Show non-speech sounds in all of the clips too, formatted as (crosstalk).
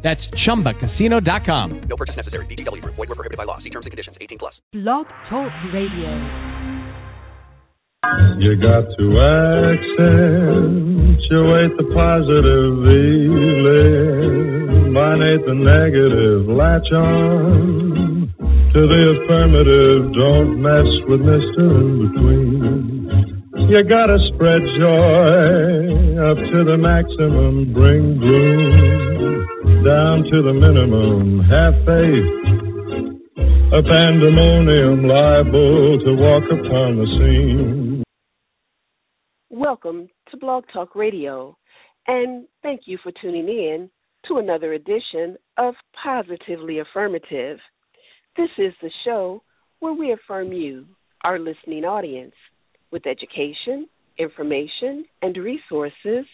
That's chumbacasino.com. No purchase necessary. VGW Group. Void were prohibited by law. See terms and conditions. 18 plus. Blog Talk Radio. You got to accentuate the positive feeling. Minate the negative. Latch on to the affirmative. Don't mess with Mr. In Between. You gotta spread joy up to the maximum. Bring gloom down to the minimum. Have faith. A pandemonium liable to walk upon the scene. Welcome to Blog Talk Radio, and thank you for tuning in to another edition of Positively Affirmative. This is the show where we affirm you, our listening audience, with education, information, and resources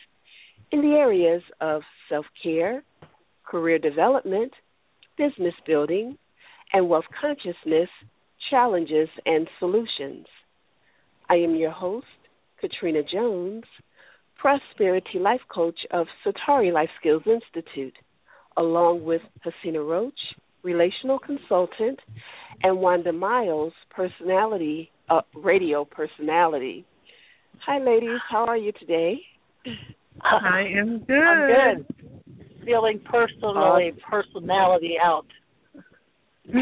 in the areas of self care, career development, business building, and wealth consciousness challenges and solutions. I am your host, Katrina Jones, Prosperity Life Coach of Satari Life Skills Institute, along with Hasina Roach, Relational Consultant, and Wanda Miles, Personality uh, Radio Personality. Hi, ladies. How are you today? I am good. I'm good. Feeling personally personality out. (laughs)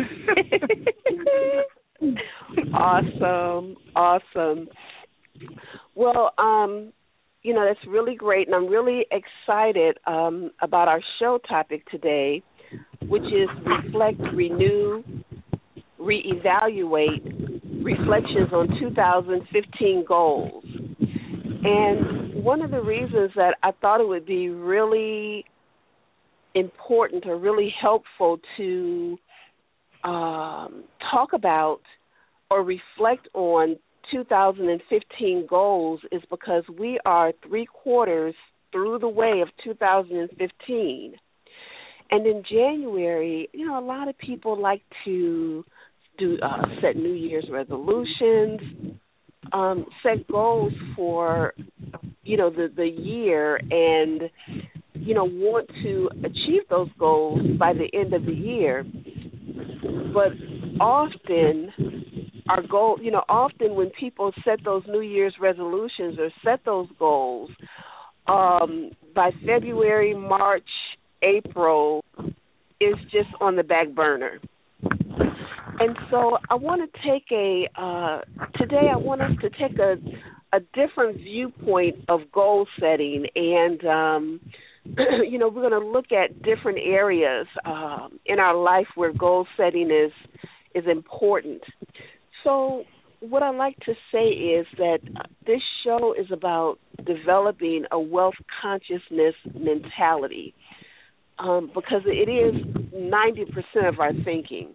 awesome, awesome. Well, um, you know that's really great, and I'm really excited um, about our show topic today, which is reflect, renew, reevaluate, reflections on 2015 goals. And one of the reasons that I thought it would be really important or really helpful to um, talk about or reflect on 2015 goals is because we are three quarters through the way of 2015. And in January, you know, a lot of people like to do uh, set New Year's resolutions, um, set goals for you know the the year, and you know want to achieve those goals by the end of the year. But often our goal, you know, often when people set those New Year's resolutions or set those goals, um, by February, March, April, is just on the back burner. And so I want to take a uh, today. I want us to take a a different viewpoint of goal setting, and um, (clears throat) you know we're going to look at different areas um, in our life where goal setting is is important. So what I like to say is that this show is about developing a wealth consciousness mentality um, because it is 90% of our thinking.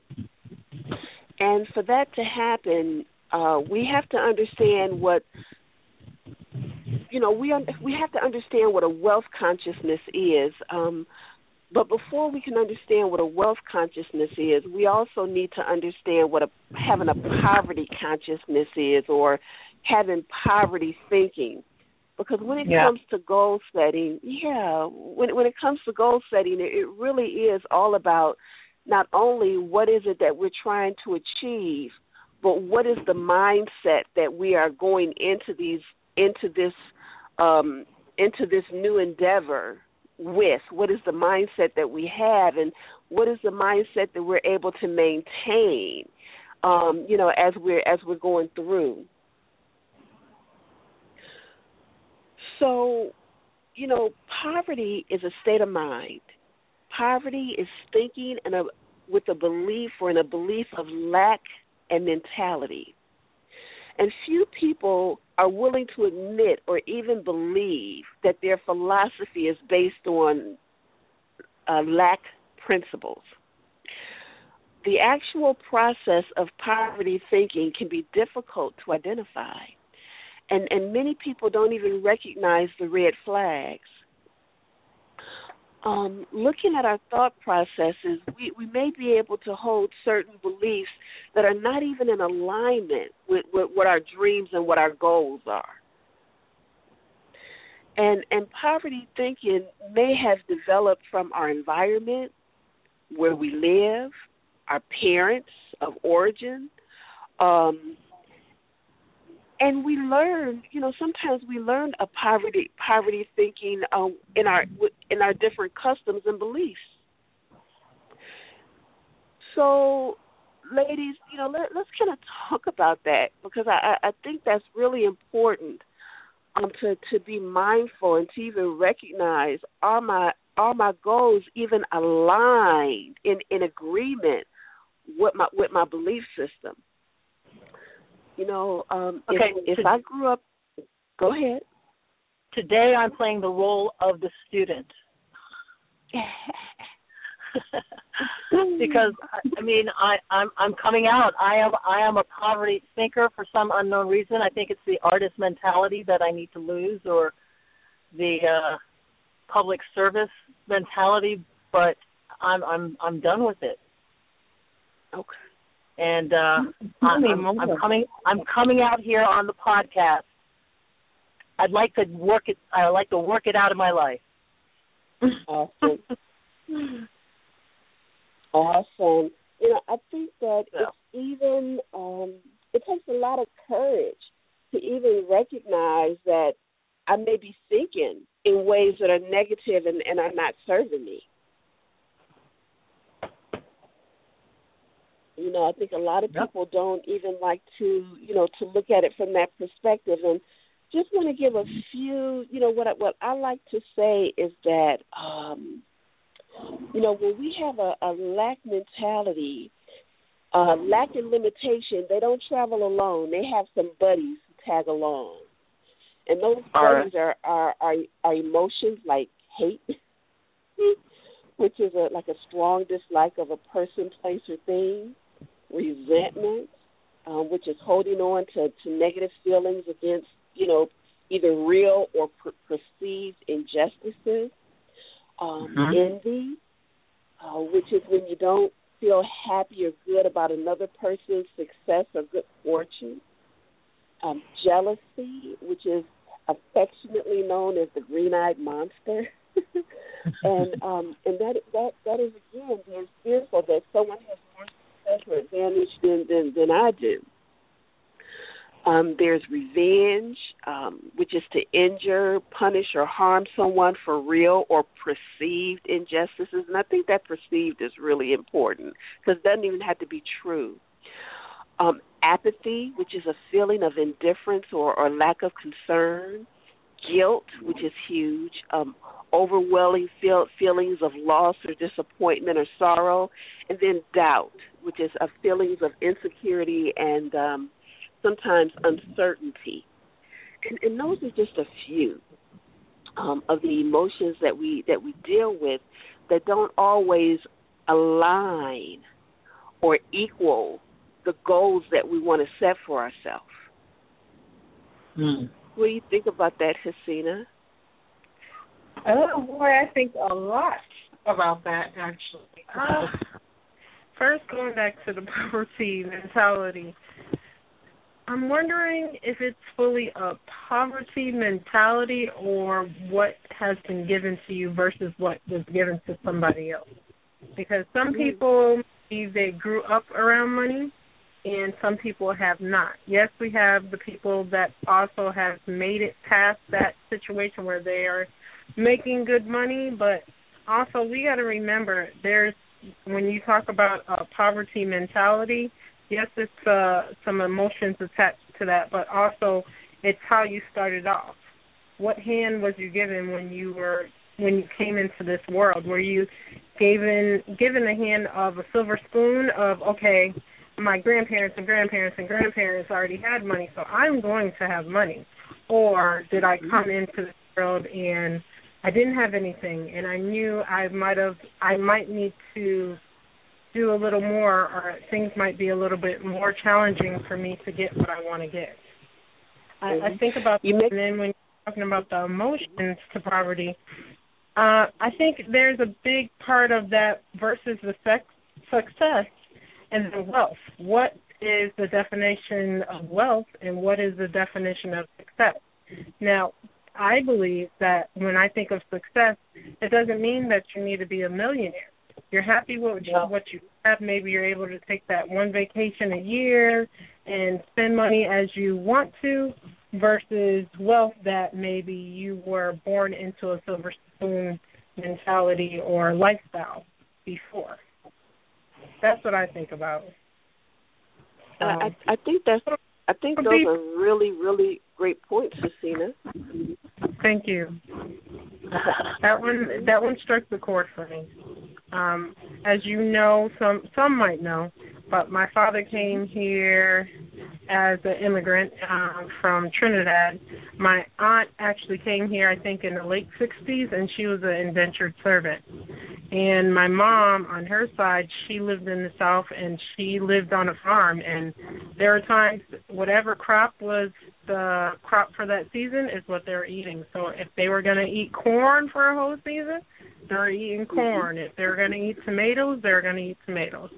And for that to happen, uh, we have to understand what you know. We un- we have to understand what a wealth consciousness is. Um, but before we can understand what a wealth consciousness is, we also need to understand what a having a poverty consciousness is, or having poverty thinking. Because when it Yeah. comes to goal setting, yeah, when when it comes to goal setting, it, it really is all about not only what is it that we're trying to achieve, but what is the mindset that we are going into these into this um, into this new endeavor with? What is the mindset that we have, and what is the mindset that we're able to maintain? Um, you know, as we're as we're going through. So, you know, poverty is a state of mind. Poverty is thinking and a, with a belief or in a belief of lack and mentality. And few people are willing to admit or even believe that their philosophy is based on uh, lack principles. the actual process of poverty thinking can be difficult to identify. And and many people don't even recognize the red flags. Um, looking at our thought processes, we, we may be able to hold certain beliefs that are not even in alignment with, with what our dreams and what our goals are. And and poverty thinking may have developed from our environment, where we live, our parents of origin, um, and we learn. You know, sometimes we learn a poverty poverty thinking um, in our in our different customs and beliefs. So, ladies, you know, let, let's kind of talk about that because I, I think that's really important um, to to be mindful and to even recognize are my are my goals even aligned in in agreement with my with my belief system you know um okay, if, if i grew up go ahead today i'm playing the role of the student (laughs) because I mean I I'm I'm coming out. I am I am a poverty thinker for some unknown reason. I think it's the artist mentality that I need to lose or the uh public service mentality, but I'm I'm I'm done with it. Okay. And uh I'm, I'm, I'm coming I'm coming out here on the podcast. I'd like to work it I'd like to work it out of my life. Awesome. awesome. You know, I think that yeah. it's even um it takes a lot of courage to even recognize that I may be thinking in ways that are negative and, and are not serving me. You know, I think a lot of people yep. don't even like to, you know, to look at it from that perspective. And just want to give a few, you know, what I, what I like to say is that, um, you know, when we have a, a lack mentality, uh, lack and limitation, they don't travel alone. They have some buddies who tag along and those right. are, are are are emotions like hate, (laughs) which is a like a strong dislike of a person, place, or thing. Resentment, um, which is holding on to to negative feelings against you know either real or per- perceived injustices. Um, mm-hmm. Envy, uh, which is when you don't feel happy or good about another person's success or good fortune. Um, jealousy, which is affectionately known as the green-eyed monster. (laughs) and (laughs) um, and that that that is again being fearful that someone has more or advantage than than, than I do. Um, there's revenge, um, which is to injure, punish, or harm someone for real or perceived injustices. And I think that perceived is really important because it doesn't even have to be true. Um, apathy, which is a feeling of indifference or, or lack of concern, guilt, which is huge, um, overwhelming feel, feelings of loss or disappointment or sorrow, and then doubt, which is a feelings of insecurity and um, sometimes uncertainty. And, and those are just a few um, of the emotions that we that we deal with that don't always align or equal the goals that we want to set for ourselves. Mm. What do you think about that, Hasina? Oh boy, I think a lot about that actually. Uh, (laughs) first, going back to the (laughs) poverty mentality, I'm wondering if it's fully a poverty mentality or what has been given to you versus what was given to somebody else. Because some mm-hmm. people, they grew up around money, and some people have not. Yes, we have the people that also have made it past that situation where they are making good money, but also we got to remember there's when you talk about a poverty mentality, yes, it's uh, some emotions attached to that, but also it's how you started off. What hand was you given when you were when you came into this world? Were you given given the hand of a silver spoon of okay, my grandparents and grandparents and grandparents already had money, so I'm going to have money? Or did I come into the world and I didn't have anything and I knew I might have I might need to do a little more, or things might be a little bit more challenging for me to get what I want to get. I, I think about You make- and then when you're talking about the emotions to poverty, uh, I think there's a big part of that versus the sex, success and the wealth. What is the definition of wealth and what is the definition of success? Now, I believe that when I think of success, it doesn't mean that you need to be a millionaire. You're happy with Yeah. what you have. Maybe you're able to take that one vacation a year and spend money as you want to versus wealth that maybe you were born into a silver spoon mentality or lifestyle before. That's what I think about. I, Um, I I think that's I think those are really really great points, Justina. Thank you. That one that one struck the chord for me. Um, as you know, some some might know, but my father came here as an immigrant um, from Trinidad. My aunt actually came here, I think, in the late '60s, and she was an indentured servant. And my mom, on her side, she lived in the South, and she lived on a farm. And there were times, whatever crop was the crop for that season is what they're eating. So if they were going to eat corn for a whole season, they're eating mm-hmm. corn. If they're going to eat tomatoes, they're going to eat tomatoes.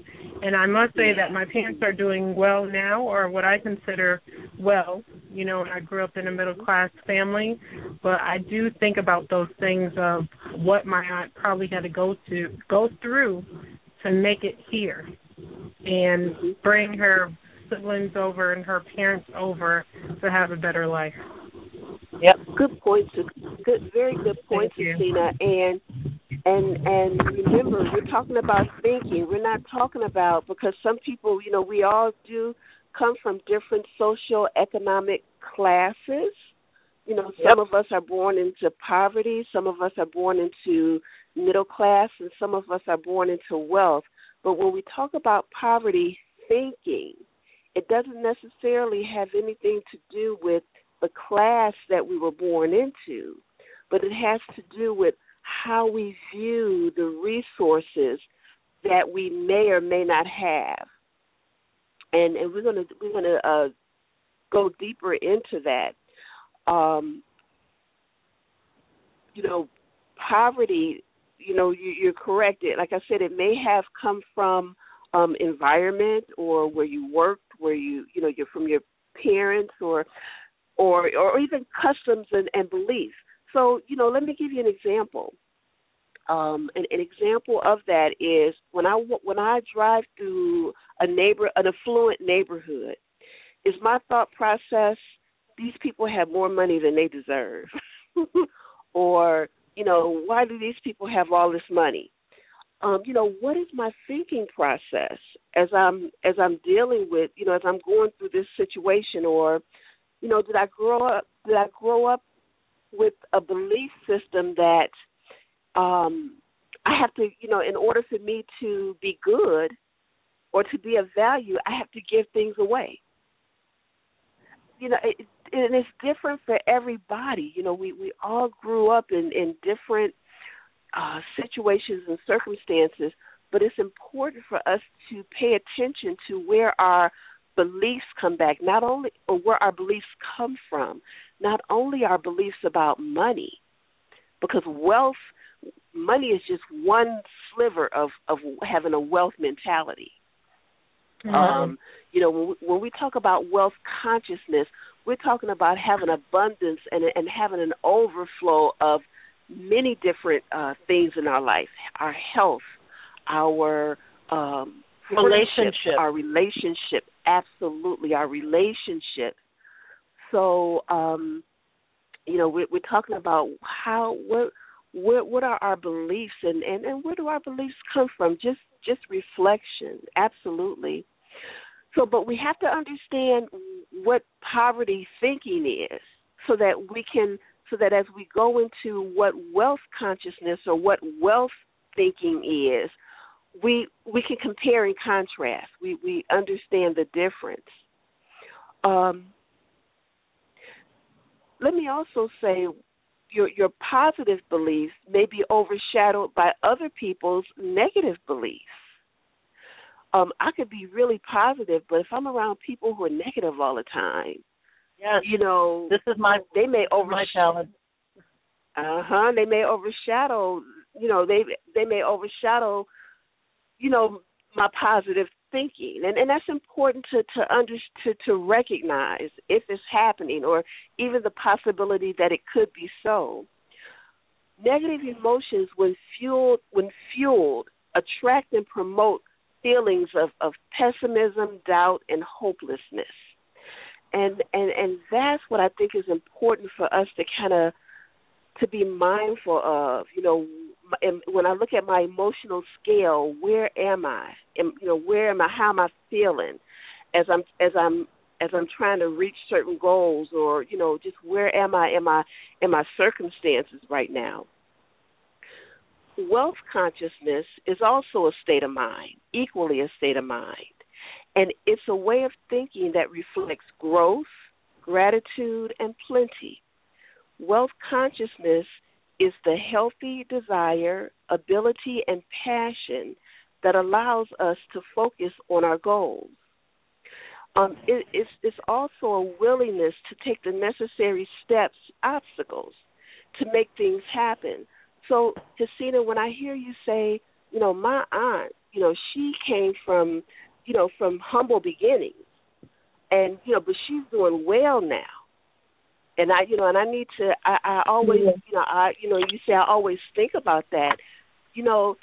And I must say that my parents are doing well now, or what I consider well. You know, I grew up in a middle class family, but I do think about those things of what my aunt probably had to go to go through to make it here, and bring her siblings over and her parents over to have a better life. Yep. Good points. Good, very good points, Thank you. Justina. And and and remember, we're talking about thinking. We're not talking about because some people, you know, we all do come from different social economic classes. You know, some of us are born into poverty, some of us are born into middle class, and some of us are born into wealth. But when we talk about poverty thinking, it doesn't necessarily have anything to do with the class that we were born into, but it has to do with how we view the resources that we may or may not have. And and we're gonna we're gonna uh, go deeper into that. Um, you know, poverty. You know, you, you're correct. It, like I said, it may have come from um, environment or where you worked, where you you know you're from your parents or or or even customs and, and beliefs. So you know, let me give you an example. Um, an, an example of that is when I when I drive through a neighbor an affluent neighborhood, is my thought process these people have more money than they deserve, (laughs) or you know why do these people have all this money? Um, you know what is my thinking process as I'm as I'm dealing with you know as I'm going through this situation or you know did I grow up did I grow up with a belief system that um I have to, you know, in order for me to be good or to be of value, I have to give things away. You know, it, and it's different for everybody. You know, we we all grew up in in different uh situations and circumstances, but it's important for us to pay attention to where our beliefs come back, not only or where our beliefs come from, not only our beliefs about money, because wealth money is just one sliver of of having a wealth mentality. Um, you know, when we, when we talk about wealth consciousness, we're talking about having abundance and and having an overflow of many different uh things in our life, our health, our um Relationship. our relationship, absolutely our relationship. So, um, you know, we're, we're talking about how what what what are our beliefs and, and and where do our beliefs come from? Just just reflection, absolutely. So, but we have to understand what poverty thinking is, so that we can, so that as we go into what wealth consciousness or what wealth thinking is, we we can compare and contrast. We we understand the difference. Um, let me also say your your positive beliefs may be overshadowed by other people's negative beliefs. um, I could be really positive, but if I'm around people who are negative all the time, yes, you know, this is my they may over my challenge. Uh huh. They may overshadow. You know, they they may overshadow. You know, my positive thinking, and and that's important to to under to to recognize if it's happening, or even the possibility that it could be so. Negative emotions, when fueled, when fueled, attract and promote feelings of, of pessimism, doubt, and hopelessness. And and and that's what I think is important for us to kind of to be mindful of. You know, when I look at my emotional scale, where am I? Am, you know, where am I? How am I feeling? As I'm as I'm as I'm trying to reach certain goals, or you know, just where am I? Am I in my circumstances right now? Wealth consciousness is also a state of mind, equally a state of mind. And it's a way of thinking that reflects growth, gratitude, and plenty. Wealth consciousness is the healthy desire, ability, and passion that allows us to focus on our goals. Um, it, it's, it's also a willingness to take the necessary steps, obstacles, to make things happen. So, Hasina, when I hear you say, you know, my aunt, you know, she came from, you know, from humble beginnings, and you know, but she's doing well now. And I, you know, and I need to. I, I always, yeah. you know, I, you know, you say I always think about that. You know,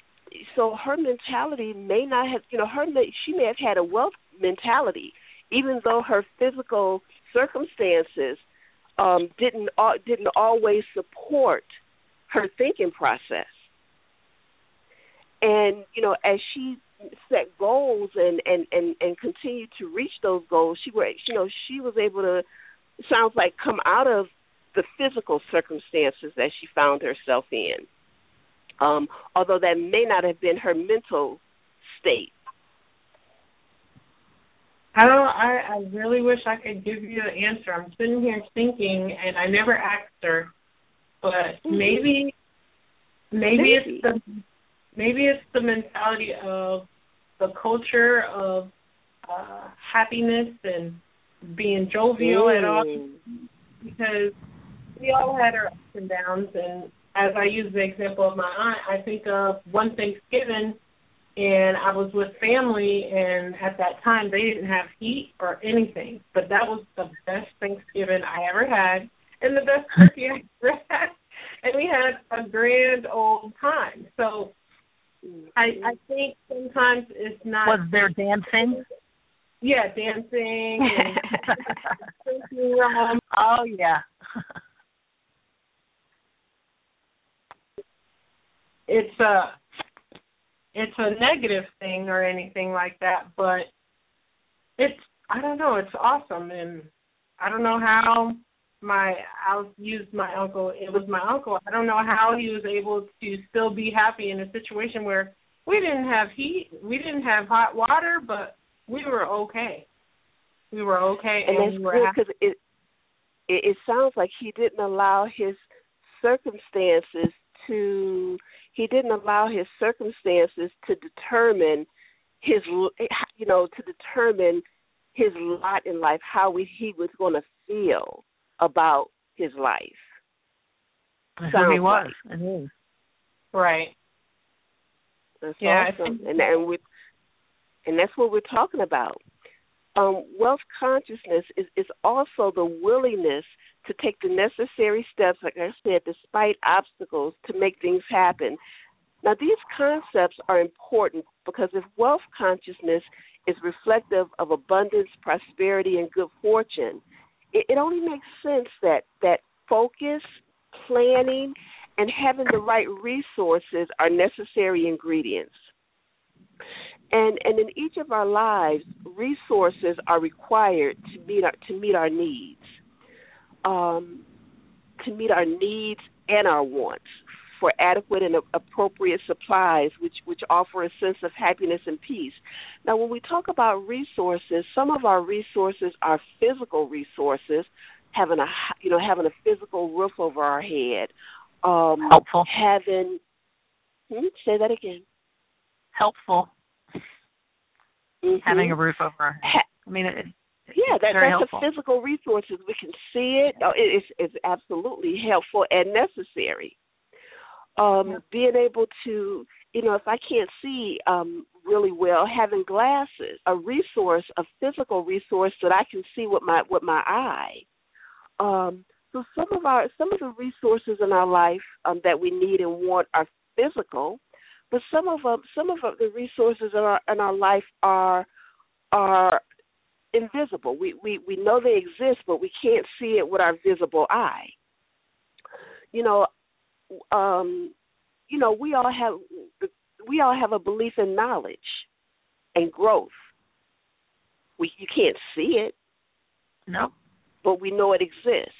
so her mentality may not have, you know, her she may have had a wealth mentality, even though her physical circumstances um, didn't uh, didn't always support her thinking process. And you know, as she set goals and and and and continue to reach those goals, she were you know she was able to sounds like come out of the physical circumstances that she found herself in. Um, although that may not have been her mental state. I don't. I, I really wish I could give you an answer. I'm sitting here thinking, and I never asked her but mm-hmm. maybe, maybe, maybe it's the maybe it's the mentality of the culture of uh happiness and being jovial mm. at all because we all had our ups and downs and as I use the example of my aunt, I think of one Thanksgiving and I was with family and at that time they didn't have heat or anything. But that was the best Thanksgiving I ever had and the best turkey (laughs) I ever had. And we had a grand old time. So I I think sometimes it's not Was there dancing? Yeah, dancing and. (laughs) Oh yeah. (laughs) it's a it's a negative thing or anything like that, but it's I don't know, it's awesome and I don't know how my I'll use my uncle. It was my uncle. I don't know how he was able to still be happy in a situation where we didn't have heat, we didn't have hot water, but we were okay. We were okay, and, and that's we were because it, it it sounds like he didn't allow his circumstances to he didn't allow his circumstances to determine his you know to determine his lot in life how we, he was going to feel about his life. Who he was. Like. Right. That's yeah, awesome. And and we and that's what we're talking about. Um, wealth consciousness is, is also the willingness to take the necessary steps, like I said, despite obstacles to make things happen. Now, these concepts are important because if wealth consciousness is reflective of abundance, prosperity, and good fortune, it, it only makes sense that that focus, planning, and having the right resources are necessary ingredients. And and in each of our lives, resources are required to meet our to meet our needs, um, to meet our needs and our wants for adequate and appropriate supplies, which which offer a sense of happiness and peace. Now, when we talk about resources, some of our resources are physical resources, having a you know having a physical roof over our head, um, helpful, having. Hmm, say that again. Helpful. mm-hmm. having a roof over our head. I mean, it, yeah, that, that's helpful. a physical resources. We can see it. Oh, it it's, it's absolutely helpful and necessary. Um, being able to, you know, if I can't see um, really well, having glasses, a resource, a physical resource that I can see with my with my eye. Um, so some of our some of the resources in our life um, that we need and want are physical, but some of them, some of the resources in our in our life are are invisible. We we we know they exist, but we can't see it with our visible eye. You know, um, you know, we all have we all have a belief in knowledge and growth. We you can't see it, no, but we know it exists.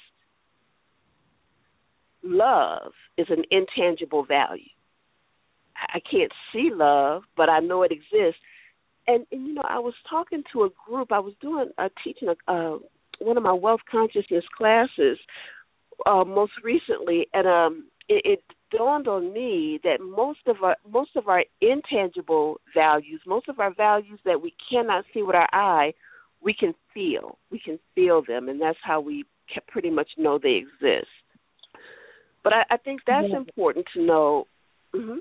Love is an intangible value. I can't see love, but I know it exists. And, and you know, I was talking to a group. I was doing uh, teaching a, uh, one of my wealth consciousness classes uh, most recently, and um, it, it dawned on me that most of our most of our intangible values, most of our values that we cannot see with our eye, we can feel. We can feel them, and that's how we can pretty much know they exist. But I, I think that's Yeah. important to know. hmm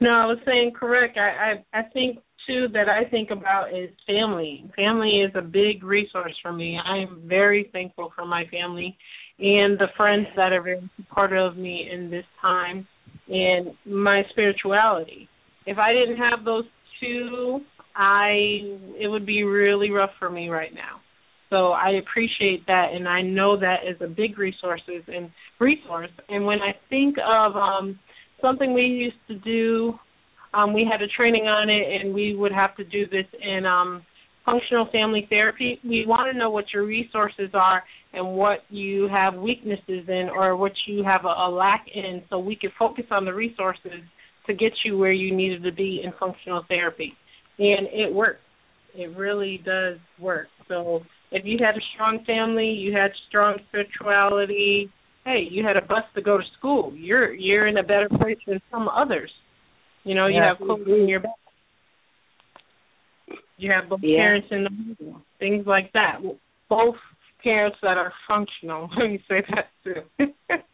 No, I was saying correct. I, I I think too that I think about is family. Family is a big resource for me. I am very thankful for my family and the friends that are very supportive of me in this time and my spirituality. If I didn't have those two, I it would be really rough for me right now. So I appreciate that and I know that is a big resources and resource. And when I think of um something we used to do um we had a training on it and we would have to do this in um functional family therapy we want to know what your resources are and what you have weaknesses in or what you have a, a lack in so we could focus on the resources to get you where you needed to be in functional therapy and it works it really does work so if you had a strong family you had strong spirituality hey, you had a bus to go to school. You're you're in a better place than some others. You know, you Yeah. have clothes in your back. You have both Yeah. parents in the home, things like that. Both parents that are functional. (laughs) Let me say that too. (laughs)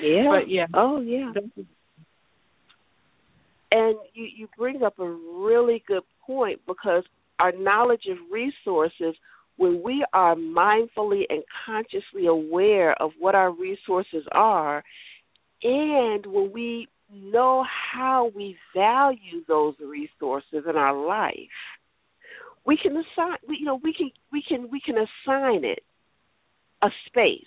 Yeah. But yeah. Oh yeah. And you you bring up a really good point because our knowledge of resources when we are mindfully and consciously aware of what our resources are and when we know how we value those resources in our life we can assign we, you know we can we can we can assign it a space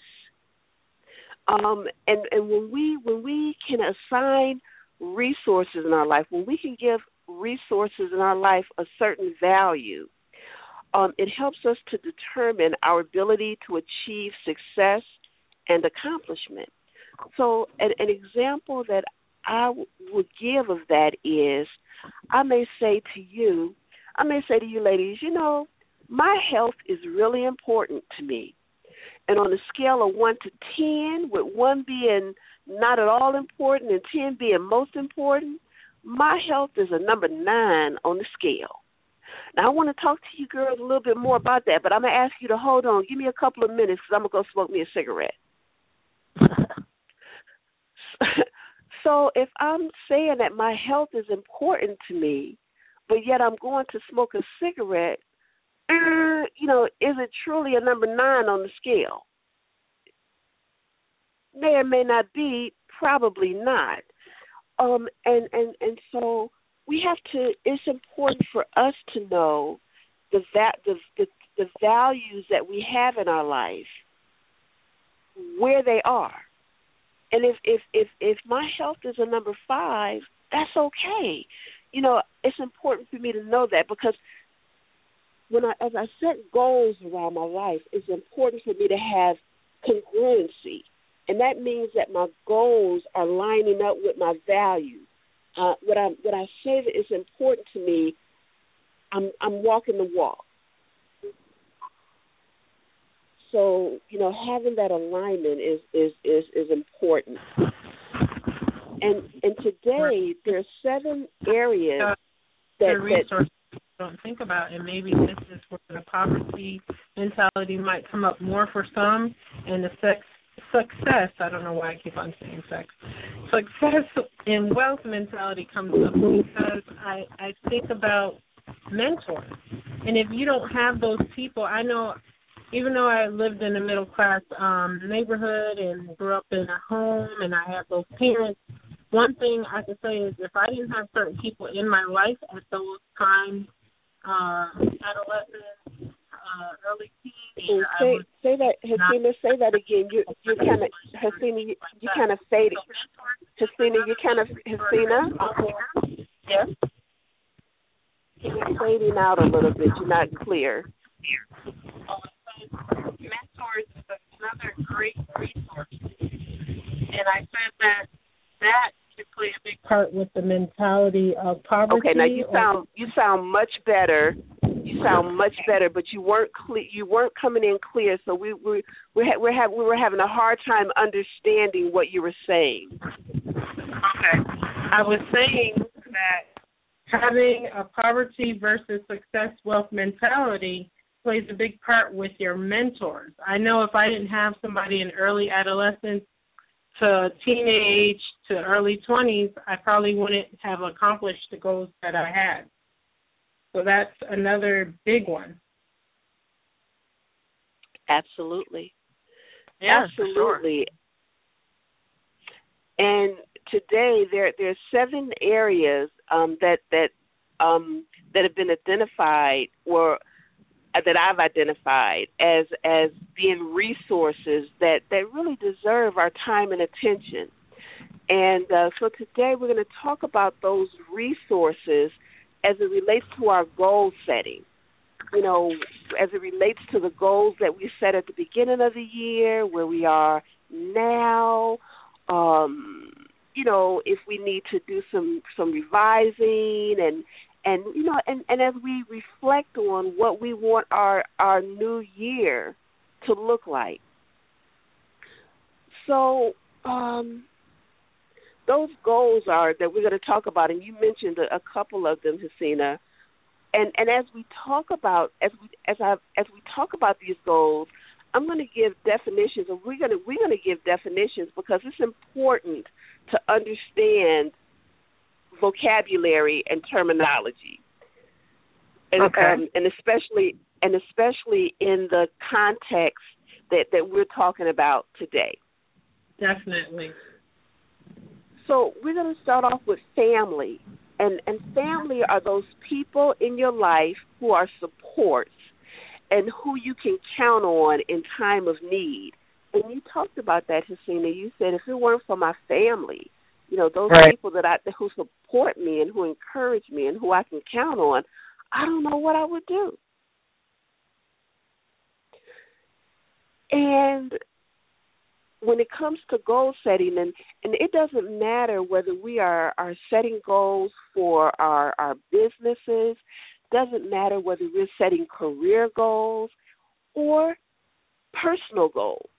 um and and when we when we can assign resources in our life when we can give resources in our life a certain value um, it helps us to determine our ability to achieve success and accomplishment. So, an, an example that I w- would give of that is I may say to you, I may say to you ladies, you know, my health is really important to me. And on a scale of 1 to 10, with 1 being not at all important and 10 being most important, my health is a number 9 on the scale. Now, I want to talk to you girls a little bit more about that, but I'm going to ask you to hold on. Give me a couple of minutes because I'm going to go smoke me a cigarette. (laughs) so, if I'm saying that my health is important to me, but yet I'm going to smoke a cigarette, you know, is it truly a number nine on the scale? May or may not be, probably not. Um, and and and so we have to it's important for us to know the va- the, the the values that we have in our life where they are and if if if if my health is a number 5 that's okay you know it's important for me to know that because when I as I set goals around my life it's important for me to have congruency and that means that my goals are lining up with my values uh, what I what I say that is important to me, I'm I'm walking the walk. So you know, having that alignment is is is is important. And and today there are seven areas that that resources don't think about, and maybe this is where the poverty mentality might come up more for some, and the sex success. I don't know why I keep on saying sex. Success in wealth mentality comes up because I I think about mentors, and if you don't have those people, I know. Even though I lived in a middle class um neighborhood and grew up in a home and I have those parents, one thing I can say is if I didn't have certain people in my life at those times, uh, adolescence, uh, early teens, say say that, Hasina. Say that again. You you kind of Hasina. You, you kind of faded. Hasina, you kind of Hasina. Yes. You're fading out a little bit. You're not clear. Mentors is another great resource, and I said that that can play a big part with the mentality of poverty. Okay, now you sound you sound much better. You sound much better, but you weren't clear. You weren't coming in clear, so we we we ha- we're ha- we were having a hard time understanding what you were saying. Okay, I was saying that having a poverty versus success wealth mentality plays a big part with your mentors. I know if I didn't have somebody in early adolescence to teenage to early 20s, I probably wouldn't have accomplished the goals that I had. So that's another big one. Absolutely. Yeah, Absolutely. And today there there's seven areas um, that that um, that have been identified or uh, that I've identified as as being resources that that really deserve our time and attention. And uh, so today we're going to talk about those resources as it relates to our goal setting. You know, as it relates to the goals that we set at the beginning of the year, where we are now. Um, you know, if we need to do some some revising and and you know and and as we reflect on what we want our our new year to look like so um those goals are that we're going to talk about and you mentioned a, a couple of them Hasina and and as we talk about as we as I as we talk about these goals I'm going to give definitions and we're going to we're going to give definitions because it's important to understand vocabulary and terminology, and, Okay. um, and especially and especially in the context that that we're talking about today. Definitely. So we're going to start off with family, and and family are those people in your life who are supports and who you can count on in time of need. And you talked about that, Hasina. You said if it weren't for my family, you know, those Right. people that I who support me and who encourage me and who I can count on, I don't know what I would do. And when it comes to goal setting and and it doesn't matter whether we are are setting goals for our our businesses doesn't matter whether we're setting career goals or personal goals.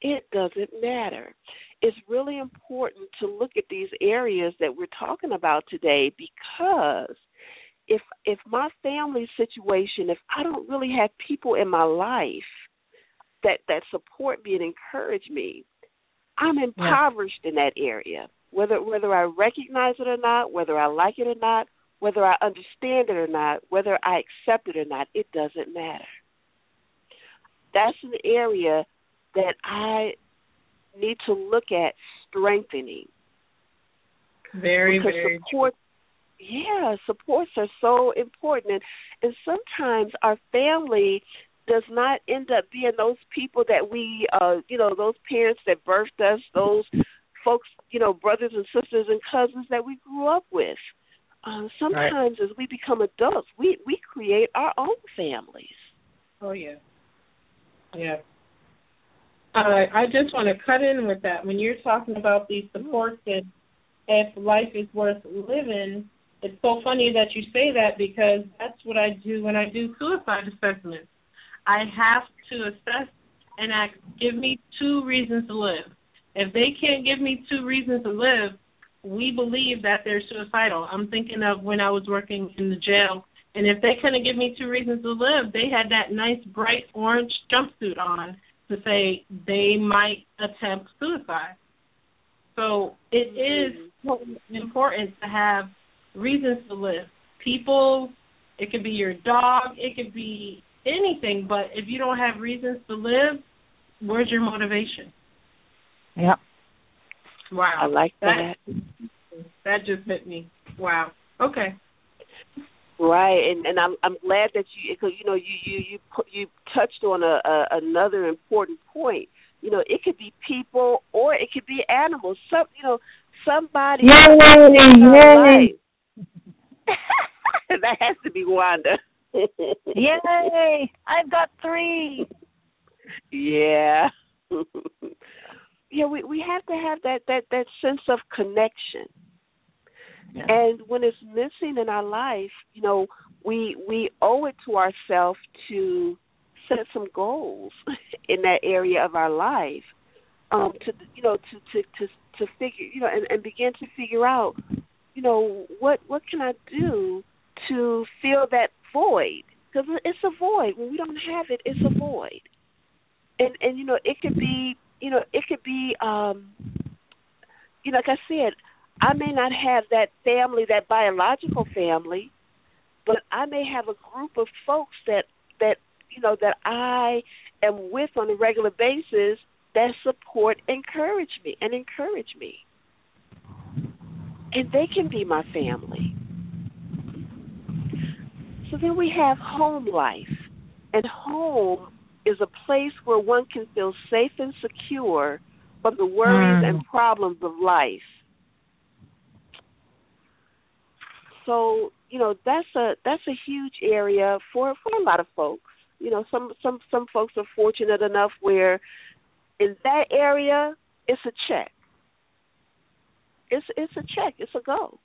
It doesn't matter. It's really important to look at these areas that we're talking about today because if if my family situation if i don't really have people in my life that that support me and encourage me i'm impoverished in that area. Whether whether i recognize it or not whether i like it or not whether i understand it or not whether i accept it or not it doesn't matter. That's an area that i need to look at strengthening. Very, because very support yeah supports are so important. And and sometimes our family does not end up being those people that we uh you know those parents that birthed us those folks you know brothers and sisters and cousins that we grew up with uh, sometimes as we become adults we we create our own families Oh yeah. Yeah. Uh, I just want to cut in with that. When you're talking about these supports and if life is worth living, it's so funny that you say that because that's what I do when I do suicide assessments. I have to assess and ask, give me two reasons to live. If they can't give me two reasons to live, we believe that they're suicidal. I'm thinking of when I was working in the jail And if they couldn't give me two reasons to live, they had that nice bright orange jumpsuit on to say they might attempt suicide. So it is important to have reasons to live. People, it could be your dog, it could be anything, but if you don't have reasons to live, where's your motivation? Yep. Wow. I like that. That, that just hit me. Wow. Okay. Right, and and I'm I'm glad that you because you know you you you you touched on a, a another important point. You know, it could be people or it could be animals. Some you know somebody. Yay! in our Yay! (laughs) that has to be Wanda. Yay! I've got three. Yeah. (laughs) yeah, we we have to have that that that sense of connection. Yeah. And when it's missing in our life, you know, we we owe it to ourselves to set some goals (laughs) in that area of our life. Um to you know to to to to figure, you know, and, and begin to figure out, you know, what what can I do to fill that void? Because it's a void. When we don't have it, it's a void. And and you know, it could be, you know, it could be um you know, like I said, I may not have that family, that biological family, but I may have a group of folks that that you know that I am with on a regular basis that support, encourage me, and encourage me, and they can be my family. So then we have home life, and home is a place where one can feel safe and secure from the worries Mm. and problems of life. so you know that's a that's a huge area for for a lot of folks. You know some some some folks are fortunate enough where in that area it's a check. It's it's a check. It's a go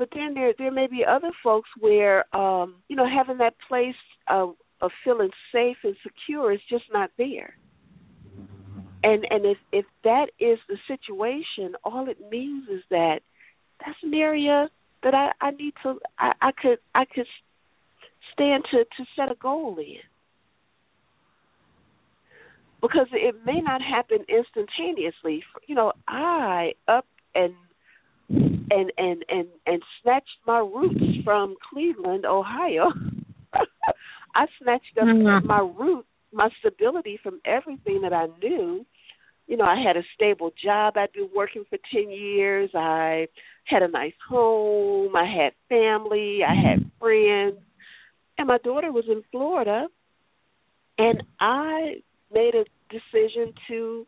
but then there there may be other folks where um you know having that place of of feeling safe and secure is just not there and and if if that is the situation all it means is that that's an area that I, I need to I, I could I could stand to to set a goal in because it may not happen instantaneously. You know, I up and and and and and snatched my roots from Cleveland, Ohio. (laughs) I snatched up Mhm. my root, my stability from everything that I knew. You know, I had a stable job. I'd been working for 10 years. I had a nice home. I had family. I had friends. And my daughter was in Florida. And I made a decision to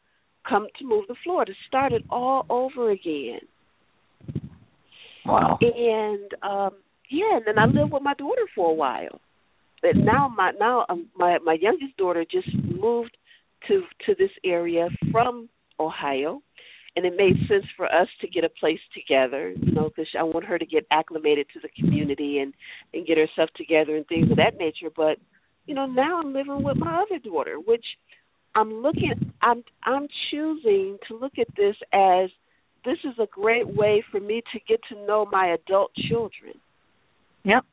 come to move to Florida, start it all over again. Wow. And um yeah, and then I lived with my daughter for a while. But now my now um, my my youngest daughter just moved to to this area from Ohio, and it made sense for us to get a place together. You know, because I want her to get acclimated to the community and and get herself together and things of that nature. But you know, now I'm living with my other daughter, which I'm looking. I'm I'm choosing to look at this as this is a great way for me to get to know my adult children. Yep.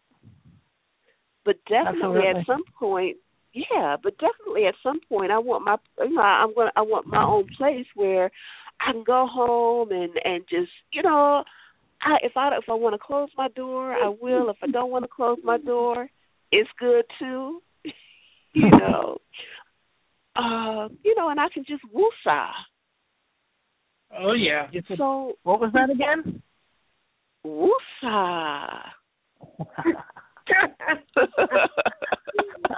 But definitely Absolutely. at some point, yeah, but definitely at some point, I want my, you know, I'm gonna, I want my own place where I can go home and and just, you know, I if I if I want to close my door, I will. If I don't want to close my door, it's good too. (laughs) you (laughs) know, uh, you know, and I can just woosah. Oh yeah. So What was that again? woosah. (laughs)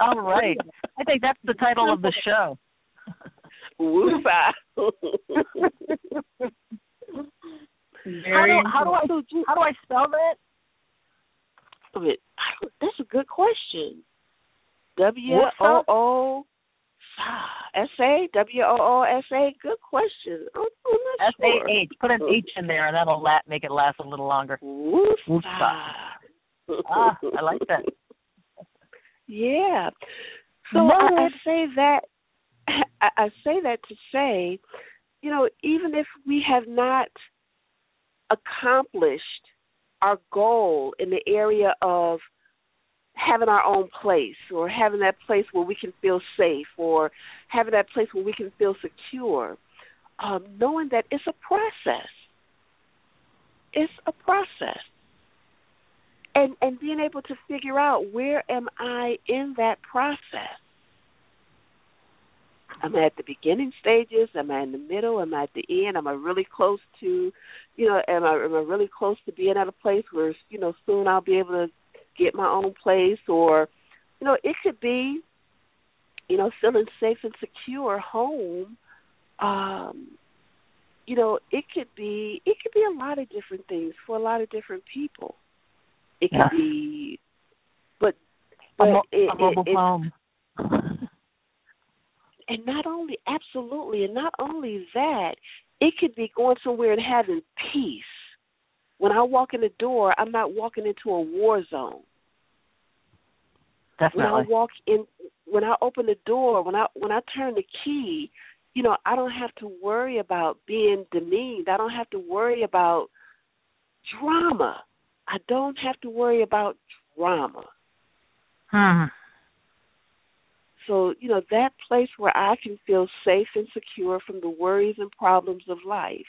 All right. I think that's the title of the show. woosah. How do, how do I how do I spell that? I mean, I that's a good question. W O O S A W O O S A. Good question. Not S. A H. Put an H in there, and that'll la- make it last a little longer. Woosah. Ah, I like that. Yeah. So Love I, I say that I, I say that to say, you know, even if we have not accomplished our goal in the area of having our own place or having that place where we can feel safe or having that place where we can feel secure um, knowing that it's a process. It's a process. And and being able to figure out where am i in that process? Am i at the beginning stages? Am i in the middle? Am i at the end? Am i really close to you know am i am i really close to being at a place where you know soon i'll be able to get my own place or you know it could be you know feeling safe and secure home um you know it could be it could be a lot of different things for a lot of different people it could Yeah. be but but a, mo- it, a mobile it, home. (laughs) and not only absolutely and not only that it could be going somewhere and having peace when i walk in the door i'm not walking into a war zone Definitely. when I walk in, when I open the door, when I when I turn the key, you know, I don't have to worry about being demeaned. I don't have to worry about drama. I don't have to worry about drama. Hmm. So, you know, that place where I can feel safe and secure from the worries and problems of life.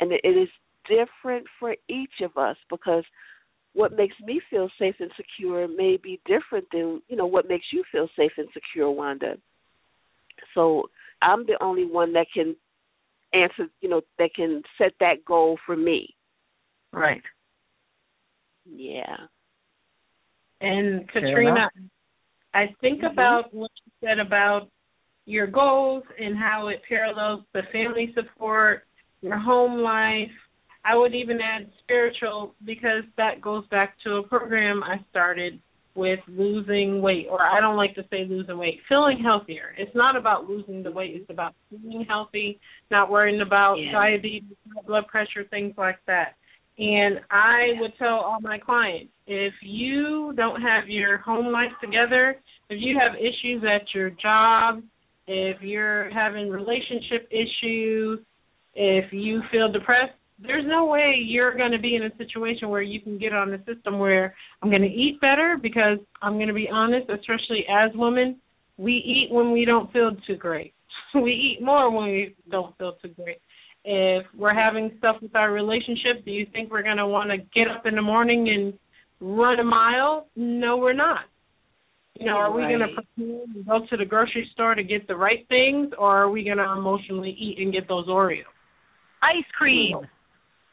And it is different for each of us because what makes me feel safe and secure may be different than, you know, what makes you feel safe and secure, Wanda. So I'm the only one that can answer, you know, that can set that goal for me. Right. Yeah. And Katrina, I think Mhm. about what you said about your goals and how it parallels the family support, your home life. I would even add spiritual because that goes back to a program I started with losing weight, or I don't like to say losing weight, feeling healthier. It's not about losing the weight, it's about feeling healthy, not worrying about Yeah. diabetes, blood pressure, things like that. And I would tell all my clients if you don't have your home life together, if you have issues at your job, if you're having relationship issues, if you feel depressed, there's no way you're going to be in a situation where you can get on the system where I'm going to eat better because I'm going to be honest, especially as women, we eat when we don't feel too great. (laughs) we eat more when we don't feel too great. If we're having stuff with our relationship, do you think we're going to want to get up in the morning and run a mile? No, we're not. You know, are we going to Right. prepare and go to the grocery store to get the right things, or are we going to emotionally eat and get those Oreos? Ice cream.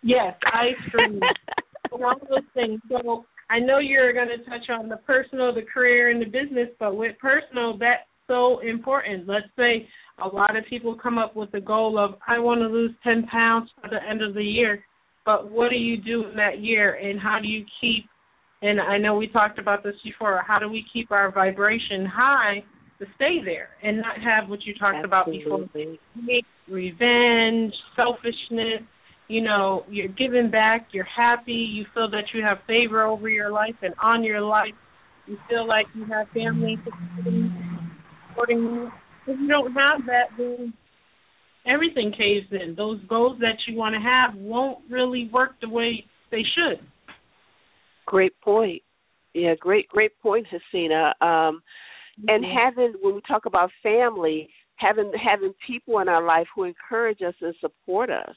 Yes, ice cream, (laughs) all those things. So I know you're going to touch on the personal, the career, and the business, but with personal, that's so important. Let's say a lot of people come up with the goal of I want to lose 10 pounds by the end of the year, but what do you do in that year, and how do you keep? And I know we talked about this before. How do we keep our vibration high to stay there and not have what you talked about before? Absolutely. Revenge, selfishness. You know, you're giving back, you're happy, you feel that you have favor over your life and on your life. You feel like you have family supporting you. If you don't have that, then everything caves in. Those goals that you want to have won't really work the way they should. Great point. Yeah, great, great point, Hasina. Um, and having when we talk about family, having having people in our life who encourage us and support us,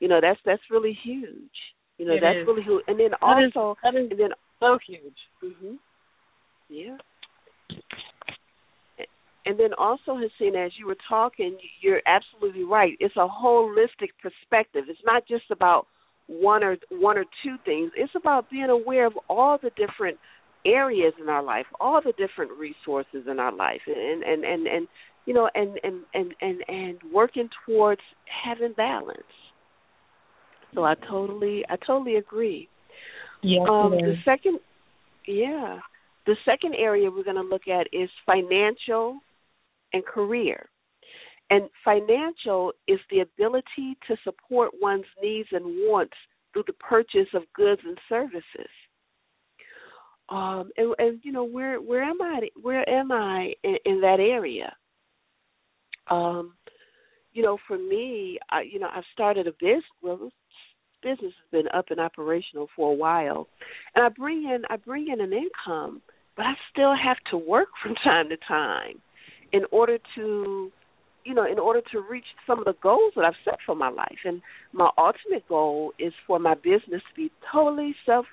you know, that's that's really huge. You know, It that's is. really huge. And then That is- also, that is and then so huge. hmm Yeah. And then also, Hasina, as you were talking, you're absolutely right. It's a holistic perspective. It's not just about one or one or two things. It's about being aware of all the different areas in our life, all the different resources in our life, and and and, and you know, and, and and and and working towards having balance. So I totally, I totally agree. Yes, Um, the second, yeah, the second area we're going to look at is financial and career. And financial is the ability to support one's needs and wants through the purchase of goods and services. Um, and, and you know where where am I where am I in, in that area? Um, you know, for me, I, you know, I started a business. Well, business has been up and operational for a while, and I bring in I bring in an income, but I still have to work from (laughs) time to time in order to you know, in order to reach some of the goals that I've set for my life. And my ultimate goal is for my business to be totally self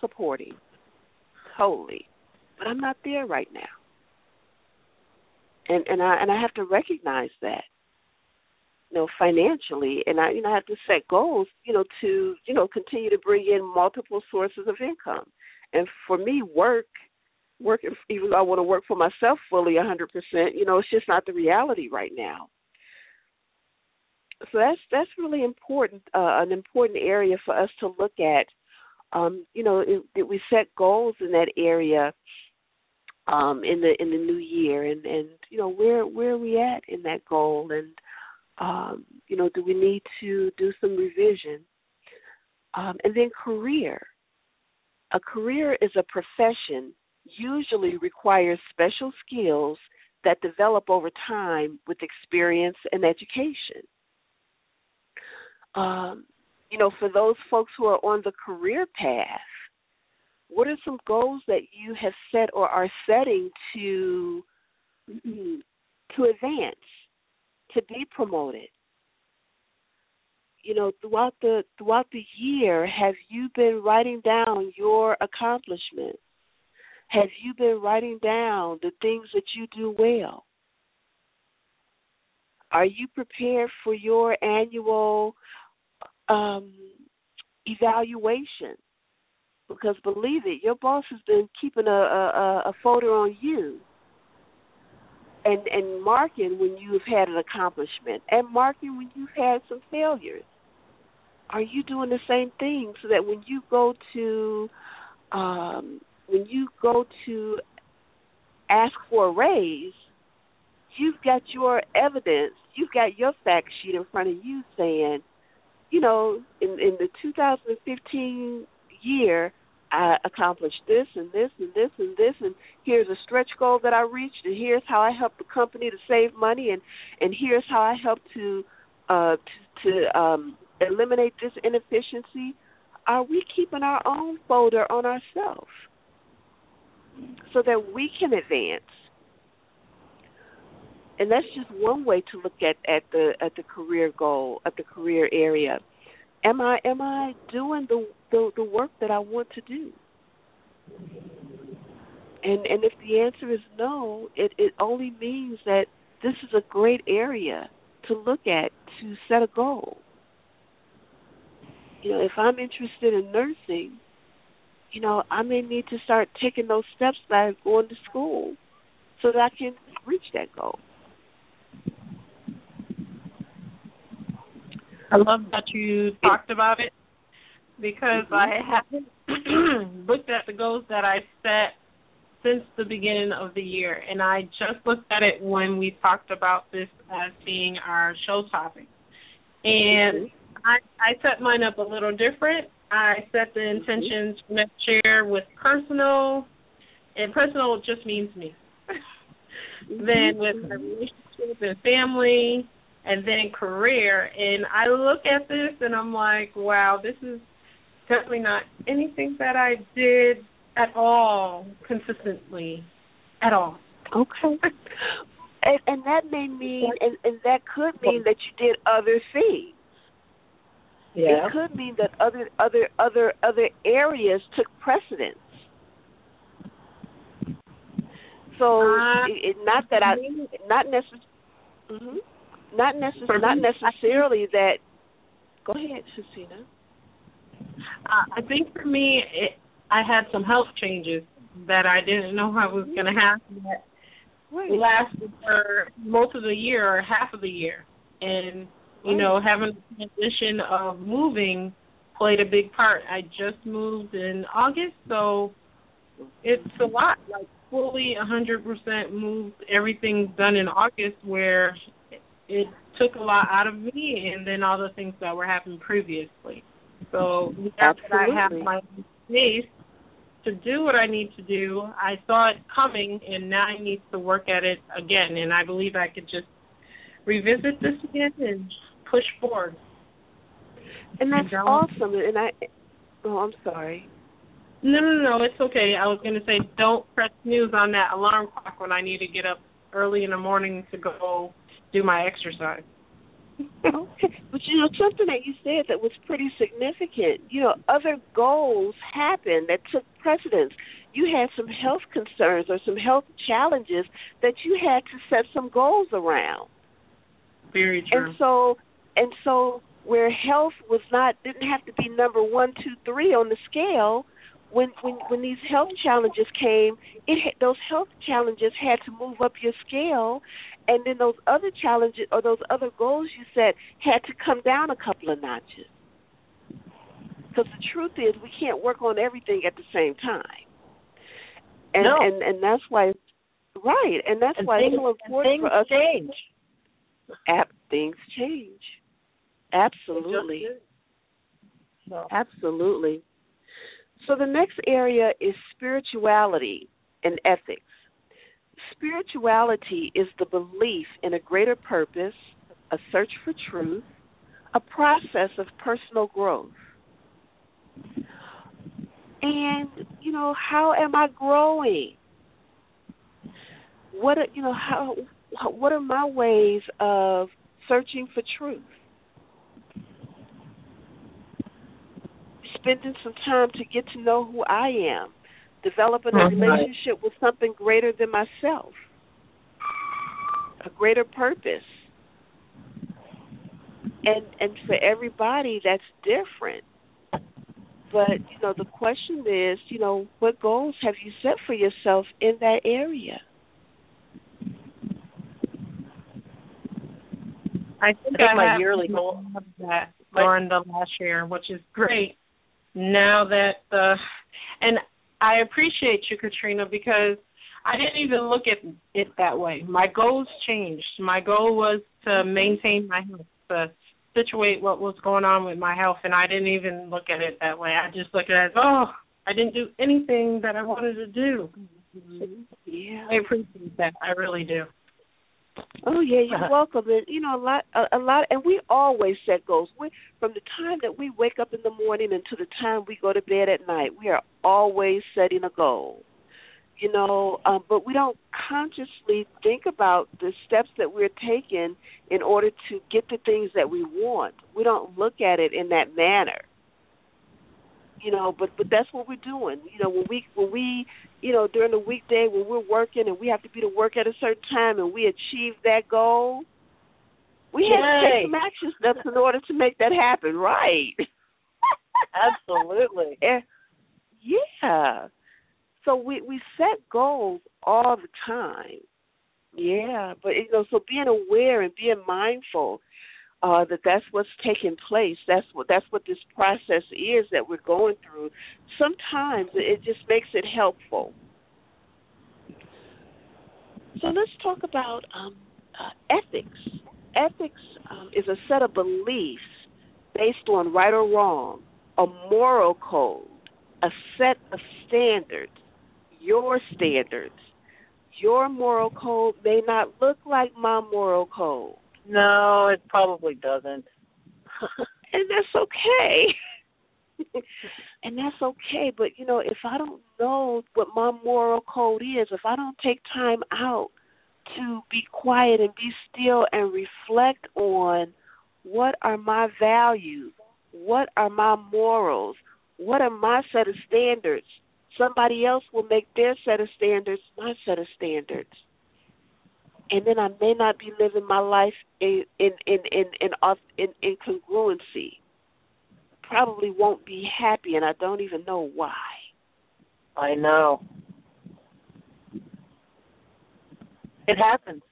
supporting. Totally. But I'm not there right now. And and I and I have to recognize that. You know, financially and I you know have to set goals, you know, to, you know, continue to bring in multiple sources of income. And for me, work work even though I want to work for myself fully a 100%, you know, it's just not the reality right now. So that's that's really important, uh, an important area for us to look at. Um, you know, did we set goals in that area um, in the in the new year, and and you know where where are we at in that goal, and um, you know, do we need to do some revision? Um, and then career. A career is a profession usually requires special skills that develop over time with experience and education. Um, you know, for those folks who are on the career path, what are some goals that you have set or are setting to (clears throat) to advance, to be promoted? You know, throughout the throughout the year, have you been writing down your accomplishments? Have you been writing down the things that you do well? Are you prepared for your annual um, evaluation? Because believe it, your boss has been keeping a, a, a folder on you and and marking when you've had an accomplishment and marking when you've had some failures. Are you doing the same thing so that when you go to um, when you go to ask for a raise, you've got your evidence, you've got your fact sheet in front of you saying, you know, in, in the 2015 year, I accomplished this and this and this and this, and here's a stretch goal that I reached, and here's how I helped the company to save money, and and here's how I helped to uh, to, to um, eliminate this inefficiency. Are we keeping our own folder on ourselves? so that we can advance. And that's just one way to look at, at the at the career goal, at the career area. Am I am I doing the the, the work that I want to do? And and if the answer is no, it, it only means that this is a great area to look at to set a goal. You know, if I'm interested in nursing, you know, I may need to start taking those steps by going to school so that I can reach that goal. I love that you talked about it because mm-hmm. I haven't (clears throat) looked at the goals that I set since the beginning of the year, and I just looked at it when we talked about this as being our show topic. And mm-hmm. I I set mine up a little different I set the intentions for next year with personal, and personal just means me. (laughs) then with my relationship and family, and then career. And I look at this and I'm like, wow, this is definitely not anything that I did at all consistently, at all. Okay. (laughs) and, and that may mean, and, and that could mean that you did other things. Yeah. It could mean that other other other other areas took precedence. So uh, it, it, not that I not necessarily mm-hmm, not necess- not necessarily that. Go ahead, Hasina. Uh, I think for me, it, I had some health changes that I didn't know I was going to have that right. lasted for most of the year or half of the year, and you know, having the transition of moving played a big part. I just moved in August, so it's a lot. Like fully a hundred percent moved. Everything's done in August, where it took a lot out of me, and then all the things that were happening previously. So now that I have my space to do what I need to do, I saw it coming, and now I need to work at it again. And I believe I could just revisit this again and push forward. And that's awesome. And I, oh, I'm sorry. No, no, no, it's okay. I was going to say don't press snooze on that alarm clock when I need to get up early in the morning to go do my exercise. Okay, (laughs) but you know something that you said that was pretty significant. You know, other goals happened that took precedence. You had some health concerns or some health challenges that you had to set some goals around. Very true. And so, and so, where health was not didn't have to be number one, two, three on the scale. When when when these health challenges came, it had, those health challenges had to move up your scale, and then those other challenges or those other goals you set had to come down a couple of notches. Because the truth is, we can't work on everything at the same time, and No. and and that's why, right, and that's and why things, it's so important things for us. change. App, things change. Absolutely. So, Absolutely. So the next area is spirituality and ethics. Spirituality is the belief in a greater purpose, a search for truth, a process of personal growth. And, you know, how am I growing? What are, you know, how what are my ways of searching for truth? spending some time to get to know who I am, developing a relationship with something greater than myself, a greater purpose. And and for everybody that's different. But, you know, the question is, you know, what goals have you set for yourself in that area? I think I I my have yearly goal- of that during the last year, which is great. Now that uh and I appreciate you, Katrina, because I didn't even look at it that way. My goals changed. My goal was to maintain my health, to situate what was going on with my health, and I didn't even look at it that way. I just looked at it as, oh, I didn't do anything that I wanted to do. Mm-hmm. Yeah. I appreciate that. I really do. Oh yeah, you're (laughs) welcome. And you know, a lot, a, a lot, and we always set goals. We, from the time that we wake up in the morning until the time we go to bed at night, we are always setting a goal. You know, um, but we don't consciously think about the steps that we're taking in order to get the things that we want. We don't look at it in that manner. You know, but but that's what we're doing. You know, when we when we you know, during the weekday when we're working and we have to be to work at a certain time and we achieve that goal, we have to take some action steps in order to make that happen, right? (laughs) Absolutely. Eh, yeah. So we we set goals all the time. Yeah, but you know, so being aware and being mindful uh that that's what's taking place. That's what that's what this process is that we're going through. Sometimes it just makes it helpful. So let's talk about um, uh, ethics. Ethics um, is a set of beliefs based on right or wrong, a moral code, a set of standards, your standards. Your moral code may not look like my moral code, No, it probably doesn't. (laughs) and that's okay. (laughs) and that's okay, but you know, if I don't know what my moral code is, if I don't take time out to be quiet and be still and reflect on what are my values, what are my morals, what are my set of standards, somebody else will make their set of standards my set of standards. And then I may not be living my life in in in in in, in, in congruency. Probably won't be happy, and I don't even know why. I know. It happens.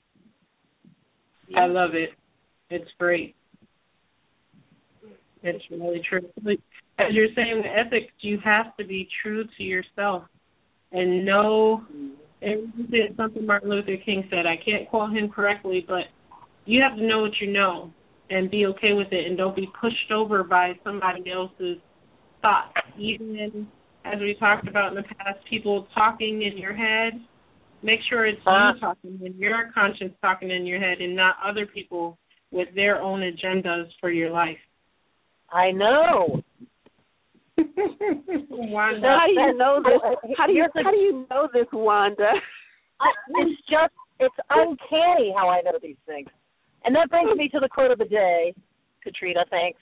I love it. It's great. It's really true. As you're saying, the ethics, you have to be true to yourself and know. And said something Martin Luther King said. I can't quote him correctly, but you have to know what you know and be okay with it, and don't be pushed over by somebody else's thoughts. Even as we talked about in the past, people talking in your head. Make sure it's Ah. you talking and your conscience talking in your head, and not other people with their own agendas for your life. I know. Wanda. How do you know this? How do you how do you know this, Wanda? I, it's just it's uncanny how I know these things. And that brings me to the quote of the day, Katrina, thanks.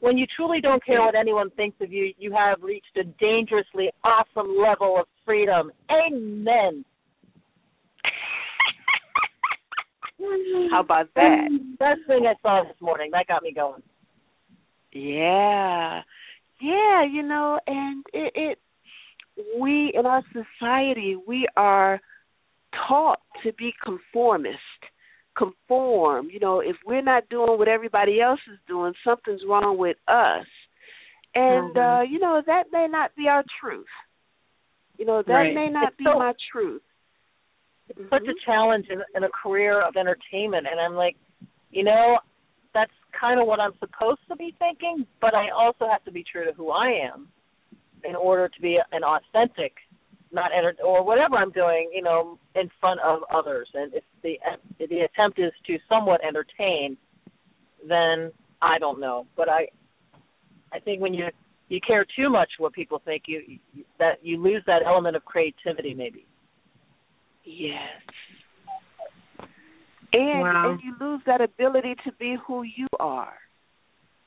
When you truly don't care what anyone thinks of you, you have reached a dangerously awesome level of freedom. Amen. How about that? Best thing I saw this morning. That got me going. Yeah, yeah, you know, and it, it we in our society we are taught to be conformist, conform. You know, if we're not doing what everybody else is doing, something's wrong with us. And uh, you know, that may not be our truth. You know, that Right. may not It's be so- my truth. It's such a challenge in, in a career of entertainment, and I'm like, you know, that's kind of what I'm supposed to be thinking, but I also have to be true to who I am in order to be an authentic, not enter- or whatever I'm doing, you know, in front of others. And if the if the attempt is to somewhat entertain, then I don't know. But I, I think when you you care too much what people think, you that you lose that element of creativity, maybe. Yes. And Wow. and you lose that ability to be who you are.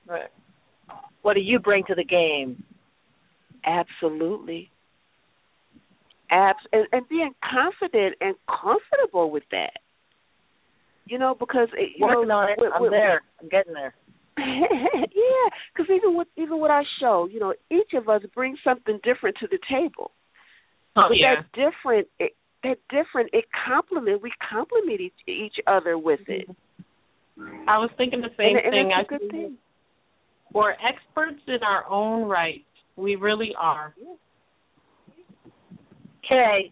Right. What do you bring to the game? Absolutely. Abs- and, and being confident and comfortable with that. You know, because it, you Working know, on it. with- I'm with- there. I'm getting there. (laughs) yeah, because even with even with our show, you know, each of us brings something different to the table. Oh but yeah. that different, it, that different, it complement. We complement each each other with it. Mm-hmm. I was thinking the same and, and thing. it's a I good think thing. We're experts in our own right. We really are. Okay.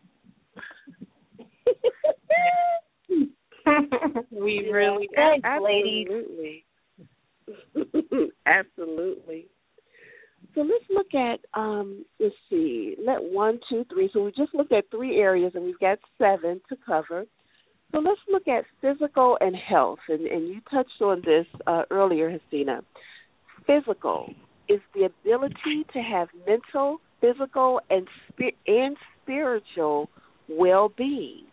(laughs) we really Thanks, Absolutely. ladies. Absolutely. (laughs) So let's look at um let's see, let one, two, three. So we just looked at three areas and we've got seven to cover. So let's look at physical and health and, and you touched on this uh, earlier, Hasina. Physical is the ability to have mental, physical and and spiritual well being.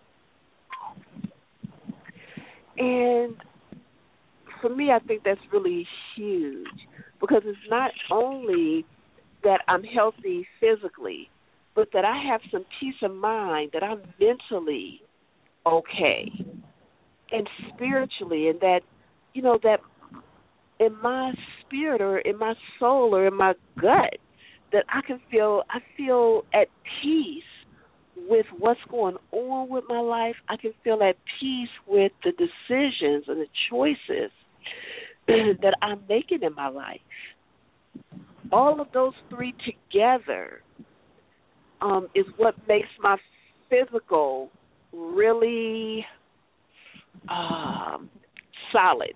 And for me, I think that's really huge because it's not only that I'm healthy physically, but that I have some peace of mind that I'm mentally okay and spiritually, and that, you know, that in my spirit or in my soul or in my gut, that I can feel, I feel at peace with what's going on with my life. I can feel at peace with the decisions and the choices (clears throat) that I'm making in my life. All of those three together um, is what makes my physical really um, solid.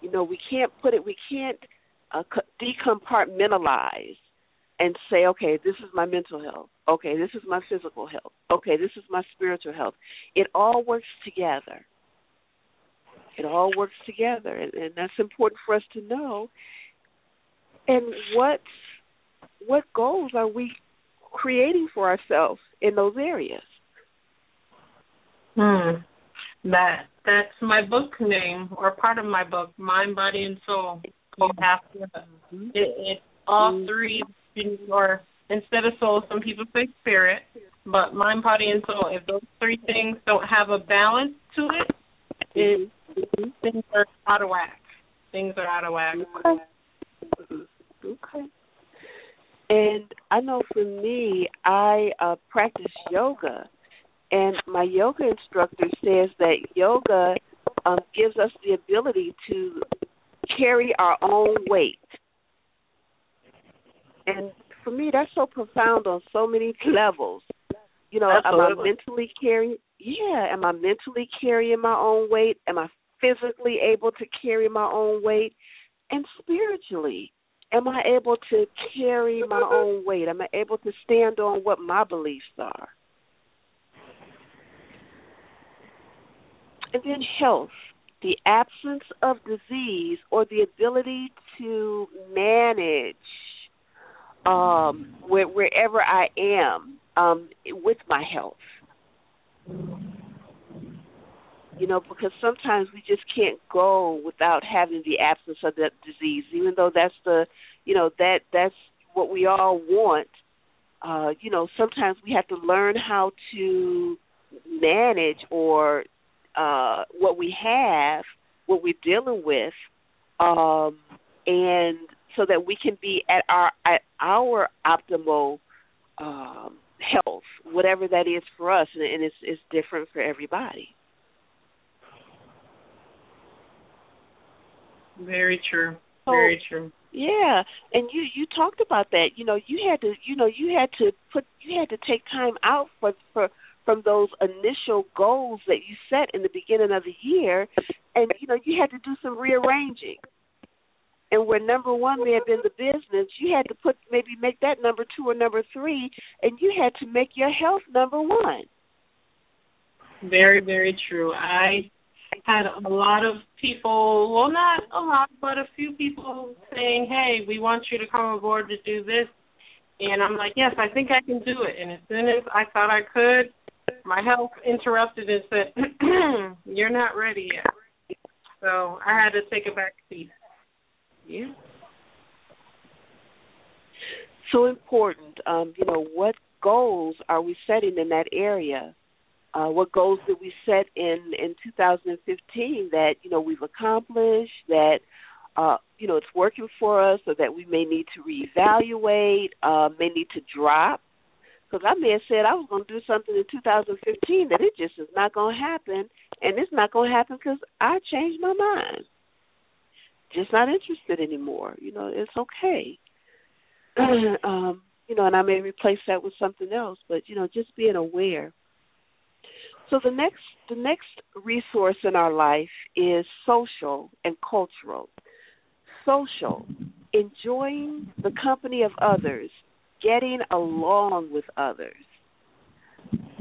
You know, we can't put it, we can't uh, decompartmentalize and say, okay, this is my mental health. Okay, this is my physical health. Okay, this is my spiritual health. It all works together. It all works together, and, and that's important for us to know. And what what goals are we creating for ourselves in those areas? Hmm. That that's my book name or part of my book, Mind, Body, and Soul. To. It, mm-hmm. it's all mm-hmm. three, or instead of soul, some people say spirit, but mind, body, and soul. If those three things don't have a balance to it, it mm-hmm. Things are out of whack. Things are out of whack. Okay. Okay. And I know for me, I uh, practice yoga, and my yoga instructor says that yoga um, gives us the ability to carry our own weight. And for me, that's so profound on so many (laughs) levels. You know, am I mentally carrying? Yeah, am I mentally carrying my own weight? Am I physically able to carry my own weight? And spiritually, am I able to carry my own weight? Am I able to stand on what my beliefs are? And then health. the absence of disease or the ability to manage um, where, wherever I am um, with my health. You know, because sometimes we just can't go without having the absence of that disease, even though that's the, you know, that that's what we all want. Uh, you know, sometimes we have to learn how to manage or uh, what we have, what we're dealing with, um, and so that we can be at our at our optimal um, health, whatever that is for us, and, and it's it's different for everybody. Very true. Very true. Yeah, and you you talked about that. You know, you had to you know you had to put you had to take time out for for from those initial goals that you set in the beginning of the year, and you know you had to do some rearranging. And where number one may have been the business, you had to put maybe make that number two or number three, and you had to make your health number one. Very, very true. I had a lot of people, well, not a lot, but a few people saying, "Hey, we want you to come aboard to do this," and I'm like, "Yes, I think I can do it." And as soon as I thought I could, my health interrupted and said, (clears throat) "You're not ready yet." So I had to take a back seat. Yeah. So important. Um, you know, what goals are we setting in that area? Uh, what goals did we set in in 2015 that you know we've accomplished that uh, you know it's working for us, or that we may need to reevaluate, uh, may need to drop? Because I may have said I was going to do something in 2015 that it just is not going to happen, and it's not going to happen because I changed my mind. Just not interested anymore. You know, it's okay. (clears throat) um, you know, and I may replace that with something else, but you know, just being aware. So the next the next resource in our life is social and cultural. Social, enjoying the company of others, getting along with others.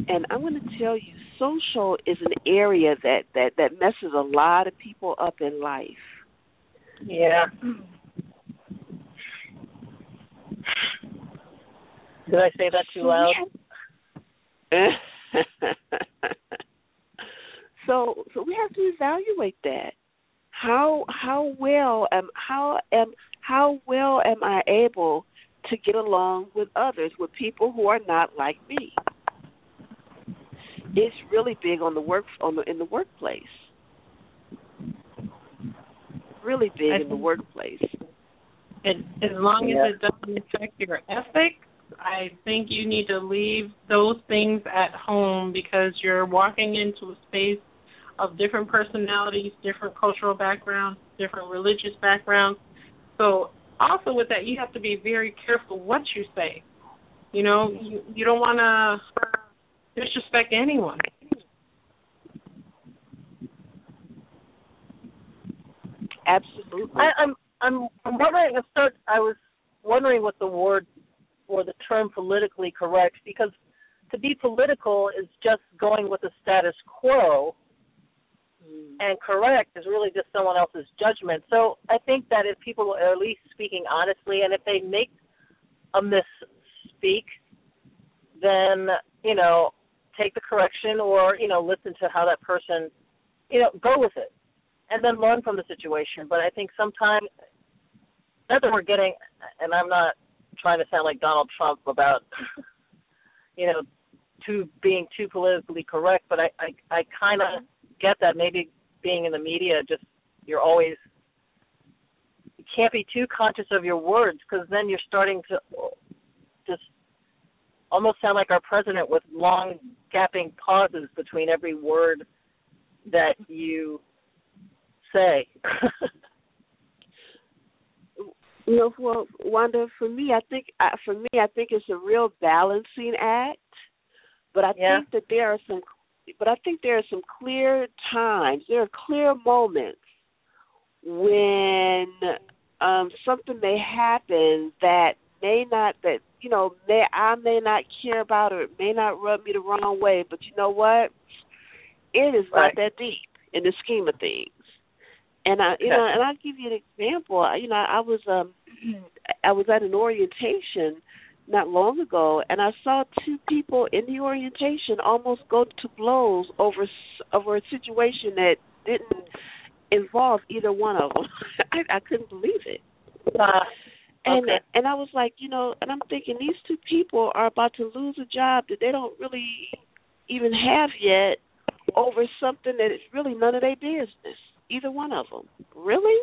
And I'm going to tell you, social is an area that that that messes a lot of people up in life. Yeah. Did I say that too loud? (laughs) (laughs) so so we have to evaluate that. How how well am how am how well am I able to get along with others, with people who are not like me? It's really big on the work on the in the workplace. Really big I in the workplace. And as long Yeah. as it doesn't affect your ethics, I think you need to leave those things at home because you're walking into a space of different personalities, different cultural backgrounds, different religious backgrounds. So also with that, you have to be very careful what you say. You know, you, you don't want to disrespect anyone. Absolutely. I, I'm I'm I'm wondering. I start. I was wondering what the word or the term politically correct because to be political is just going with the status quo, hmm. and correct is really just someone else's judgment. So I think that if people are at least speaking honestly, and if they make a misspeak, then you know take the correction or you know listen to how that person you know go with it and then learn from the situation. But I think sometimes that we're getting, and I'm not trying to sound like Donald Trump about, (laughs) you know, too being too politically correct, but I I, I kind of get that maybe being in the media, just you're always you can't be too conscious of your words because then you're starting to just almost sound like our president with long gapping pauses between every word that you say. (laughs) You know, well, Wanda, for me, I think for me, I think it's a real balancing act. But I Yeah. think that there are some, but I think there are some clear times. There are clear moments when um something may happen that may not that you know may I may not care about or it may not rub me the wrong way. But you know what? It is Right. not that deep in the scheme of things. And I, you know, and I'll give you an example. You know, I was um, (clears throat) I was at an orientation not long ago, and I saw two people in the orientation almost go to blows over over a situation that didn't involve either one of them. (laughs) I, I couldn't believe it. Uh, And Okay. and I was like, you know, and I'm thinking these two people are about to lose a job that they don't really even have yet over something that is really none of their business. Either one of them, really.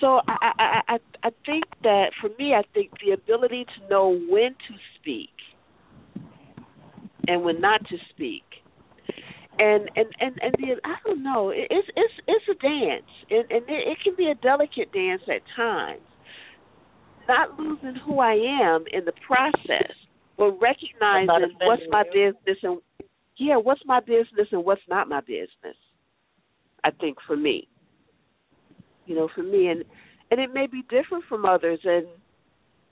So I I I I I think that for me, I think the ability to know when to speak and when not to speak and and and and the I don't know. It, it's it's it's a dance, and and it, it can be a delicate dance at times. Not losing who I am in the process, but recognizing what's my business and yeah, what's my business and what's not my business. I think for me, you know, for me, and and it may be different from others, and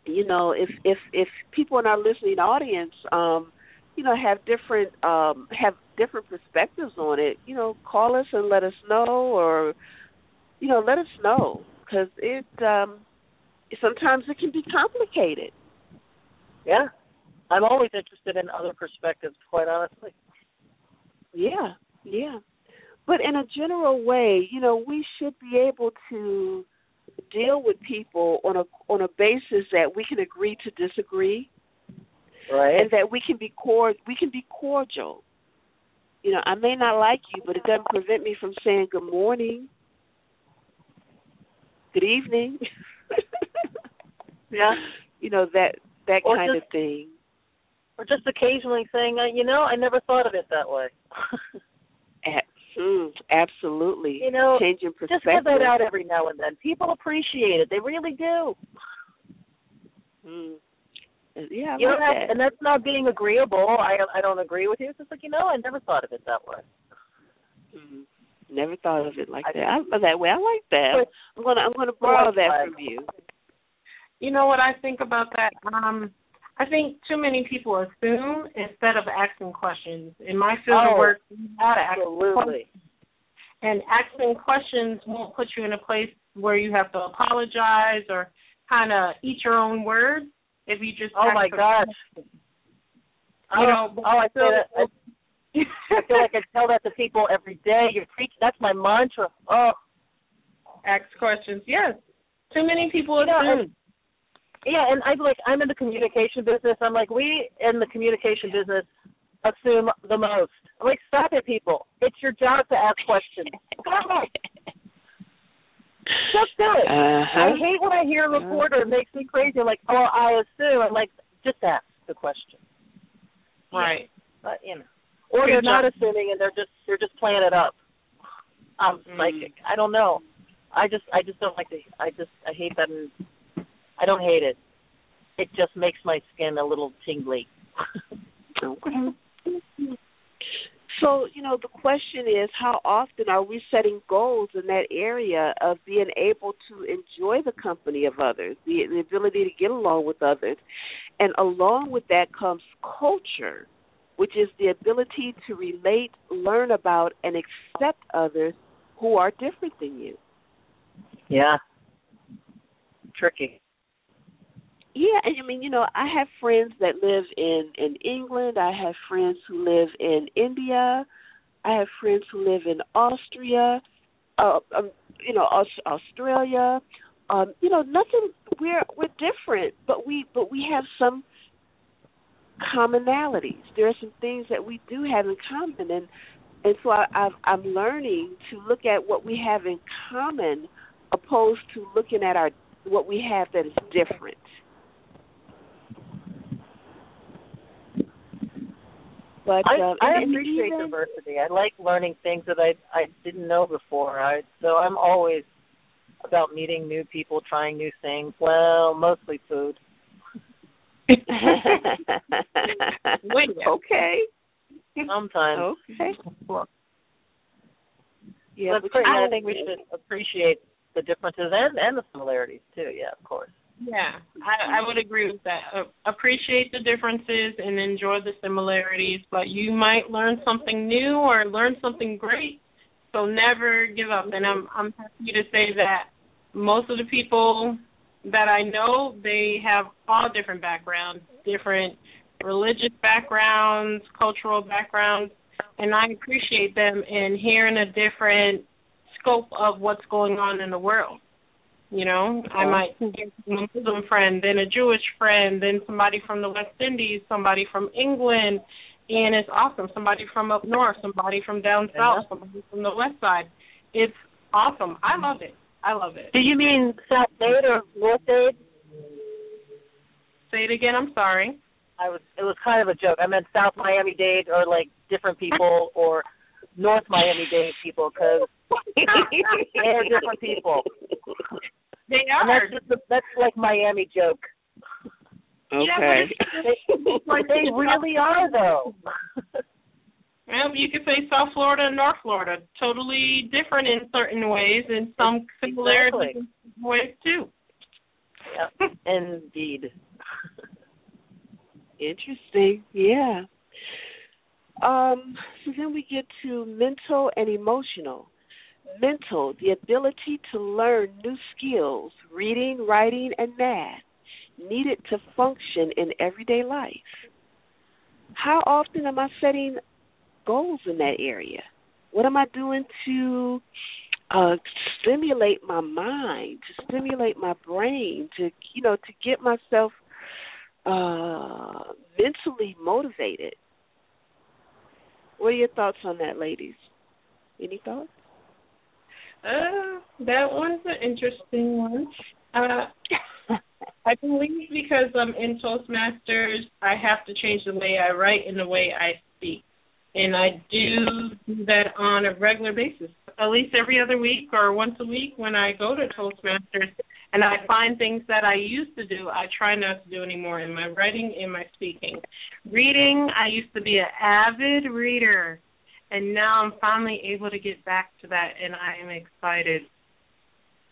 you know, if if if people in our listening audience, um, you know, have different um have different perspectives on it, you know, call us and let us know, or you know, let us know because it um sometimes it can be complicated. Yeah. I'm always interested in other perspectives, quite honestly. Yeah, yeah. But in a general way, you know, we should be able to deal with people on a on a basis that we can agree to disagree Right. and that we can be cord we can be cordial. You know, I may not like you, but it doesn't prevent me from saying good morning, good evening. (laughs) yeah. You know that that Or kind just- of thing. Or just occasionally saying, uh, you know, I never thought of it that way. (laughs) A- mm, absolutely. You know, changing just perspective. give that out every now and then. People appreciate it. They really do. Mm. Yeah, I you like don't have, that. and that's not being agreeable. I I don't agree with you. It's just like you know, I never thought of it that way. Mm. Never thought of it like that. I, that way. I like that. I'm gonna I'm gonna borrow that from you. You know what I think about that? Um, I think too many people assume instead of asking questions. In my field Oh, of work, you gotta ask questions. And asking questions won't put you in a place where you have to apologize or kind of eat your own words. If you just Oh my gosh. You oh, know, oh, oh, I say that. I, (laughs) I feel like I tell that to people every day. You're preaching. That's my mantra. Oh, ask questions. Yes. Too many people You know, assume. Yeah, and I'm like, I'm in the communication business. I'm like, we in the communication business assume the most. I'm like, stop it, people. It's your job to ask questions. Just do it. Uh-huh. I hate when I hear a reporter. It makes me crazy. Like, oh, I assume. I'm like, just ask the question. right. But you know, or Good they're not assuming and they're just they're just playing it up. I'm Mm. psychic. I don't know. I just I just don't like to. I just I hate that. And I don't hate it. It just makes my skin a little tingly. So, you know, the question is how often are we setting goals in that area of being able to enjoy the company of others, the, the ability to get along with others? And along with that comes culture, which is the ability to relate, learn about, and accept others who are different than you. Yeah. Tricky. Yeah, and I mean, you know, I have friends that live in in England. I have friends who live in India. I have friends who live in Austria. Uh, um, you know, Aus- Australia. Um, you know, nothing. We're we're different, but we but we have some commonalities. There are some things that we do have in common, and and so I, I've, I'm learning to look at what we have in common, opposed to looking at our what we have that is different. But I uh, I and- and appreciate even- diversity. I like learning things that I I didn't know before. I so I'm always about meeting new people, trying new things. Well, mostly food. (laughs) (laughs) okay. Sometimes. Okay. Well, Yeah, That's but great. I think we should appreciate the differences and and the similarities too. Yeah, of course. Yeah, I, I would agree with that. Uh, appreciate the differences and enjoy the similarities, but you might learn something new or learn something great So never give up. And I'm I'm happy to say that most of the people that I know, they have all different backgrounds, different religious backgrounds, cultural backgrounds, and I appreciate them in hearing a different scope of what's going on in the world. You know, I oh. might get a Muslim friend, then a Jewish friend, then somebody from the West Indies, somebody from England, and it's awesome. Somebody from up north, somebody from down south, somebody from the west side. It's awesome. I mm-hmm. love it. I love it. Do you mean South Dade or North Dade? Say it again. I'm sorry. I was. It was kind of a joke. I meant South Miami Dade or like different people (laughs) or North Miami Dade people because (laughs) (laughs) they're different people. They And are. that's just a, that's like Miami joke. Okay. But (laughs) they really are though. Well, you could say South Florida and North Florida, totally different in certain ways, and some similarities in some ways too. Yep. (laughs) Indeed. Interesting. Yeah. Um, so then we get to mental and emotional. Mental, the ability to learn new skills, reading, writing, and math, needed to function in everyday life. How often am I setting goals in that area? What am I doing to uh stimulate my mind, to stimulate my brain, to you know, to get myself uh mentally motivated? What are your thoughts on that, ladies? Any thoughts? Uh, that one's an interesting one. Uh, (laughs) I believe because I'm in Toastmasters, I have to change the way I write and the way I speak. And I do do that on a regular basis, at least every other week or once a week when I go to Toastmasters. And I find things that I used to do, I try not to do anymore in my writing and my speaking. Reading, I used to be an avid reader, and now I'm finally able to get back to that, and I am excited.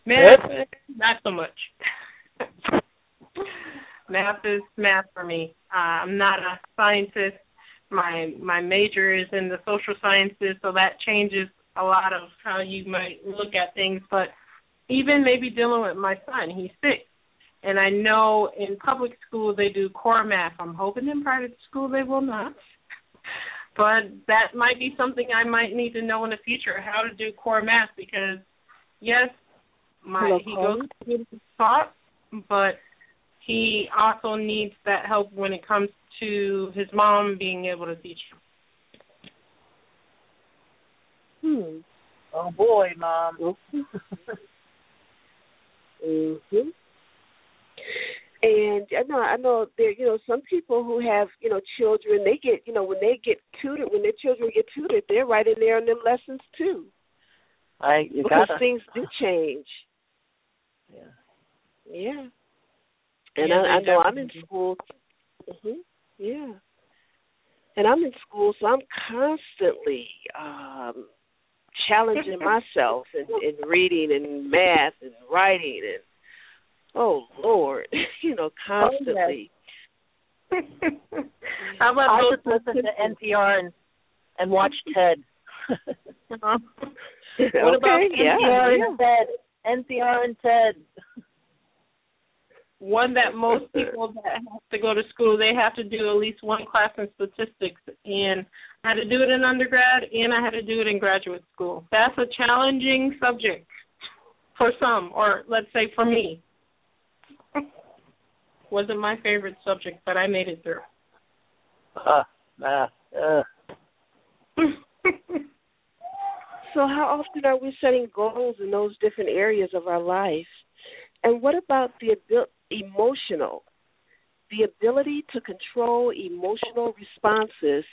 Math, not so much. (laughs) math is math for me. Uh, I'm not a scientist. My my major is in the social sciences, so that changes a lot of how you might look at things. But even maybe dealing with my son, he's six, and I know in public school they do core math. I'm hoping in private school they will not. But that might be something I might need to know in the future how to do core math because yes, my Hello, he caller? goes to his taught, but he also needs that help when it comes to his mom being able to teach him. Hmm. Oh boy, mom. mhm. (laughs) And I know I know there you know some people who have you know children they get you know when they get tutored when their children get tutored they're right in there on them lessons too I you because gotta. things do change. Yeah. Yeah. And Yeah, I, I know I'm in school. Mhm. Yeah. And I'm in school, so I'm constantly um challenging (laughs) myself in, in reading and math and writing and oh Lord, (laughs) you know, constantly. (laughs) how about I those just listen to NPR and and watch Ted. (laughs) what about okay, yeah, NPR yeah. and Ted? NPR and Ted. one that most people that have to go to school they have to do at least one class in statistics and I had to do it in undergrad and I had to do it in graduate school. That's a challenging subject for some or let's say for me. Wasn't my favorite subject, but I made it through. Uh, math. Uh. So how often are we setting goals in those different areas of our life? And what about the abil- emotional? The ability to control emotional responses,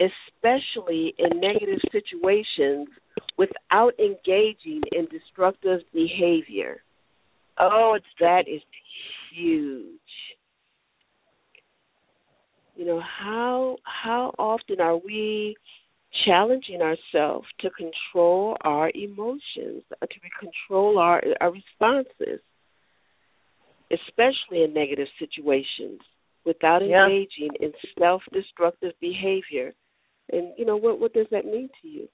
especially in negative situations, without engaging in destructive behavior. Oh, it's That is huge. You know, how how often are we challenging ourselves to control our emotions, uh, to control our our responses, especially in negative situations, without Yeah. engaging in self-destructive behavior. And you know what what does that mean to you?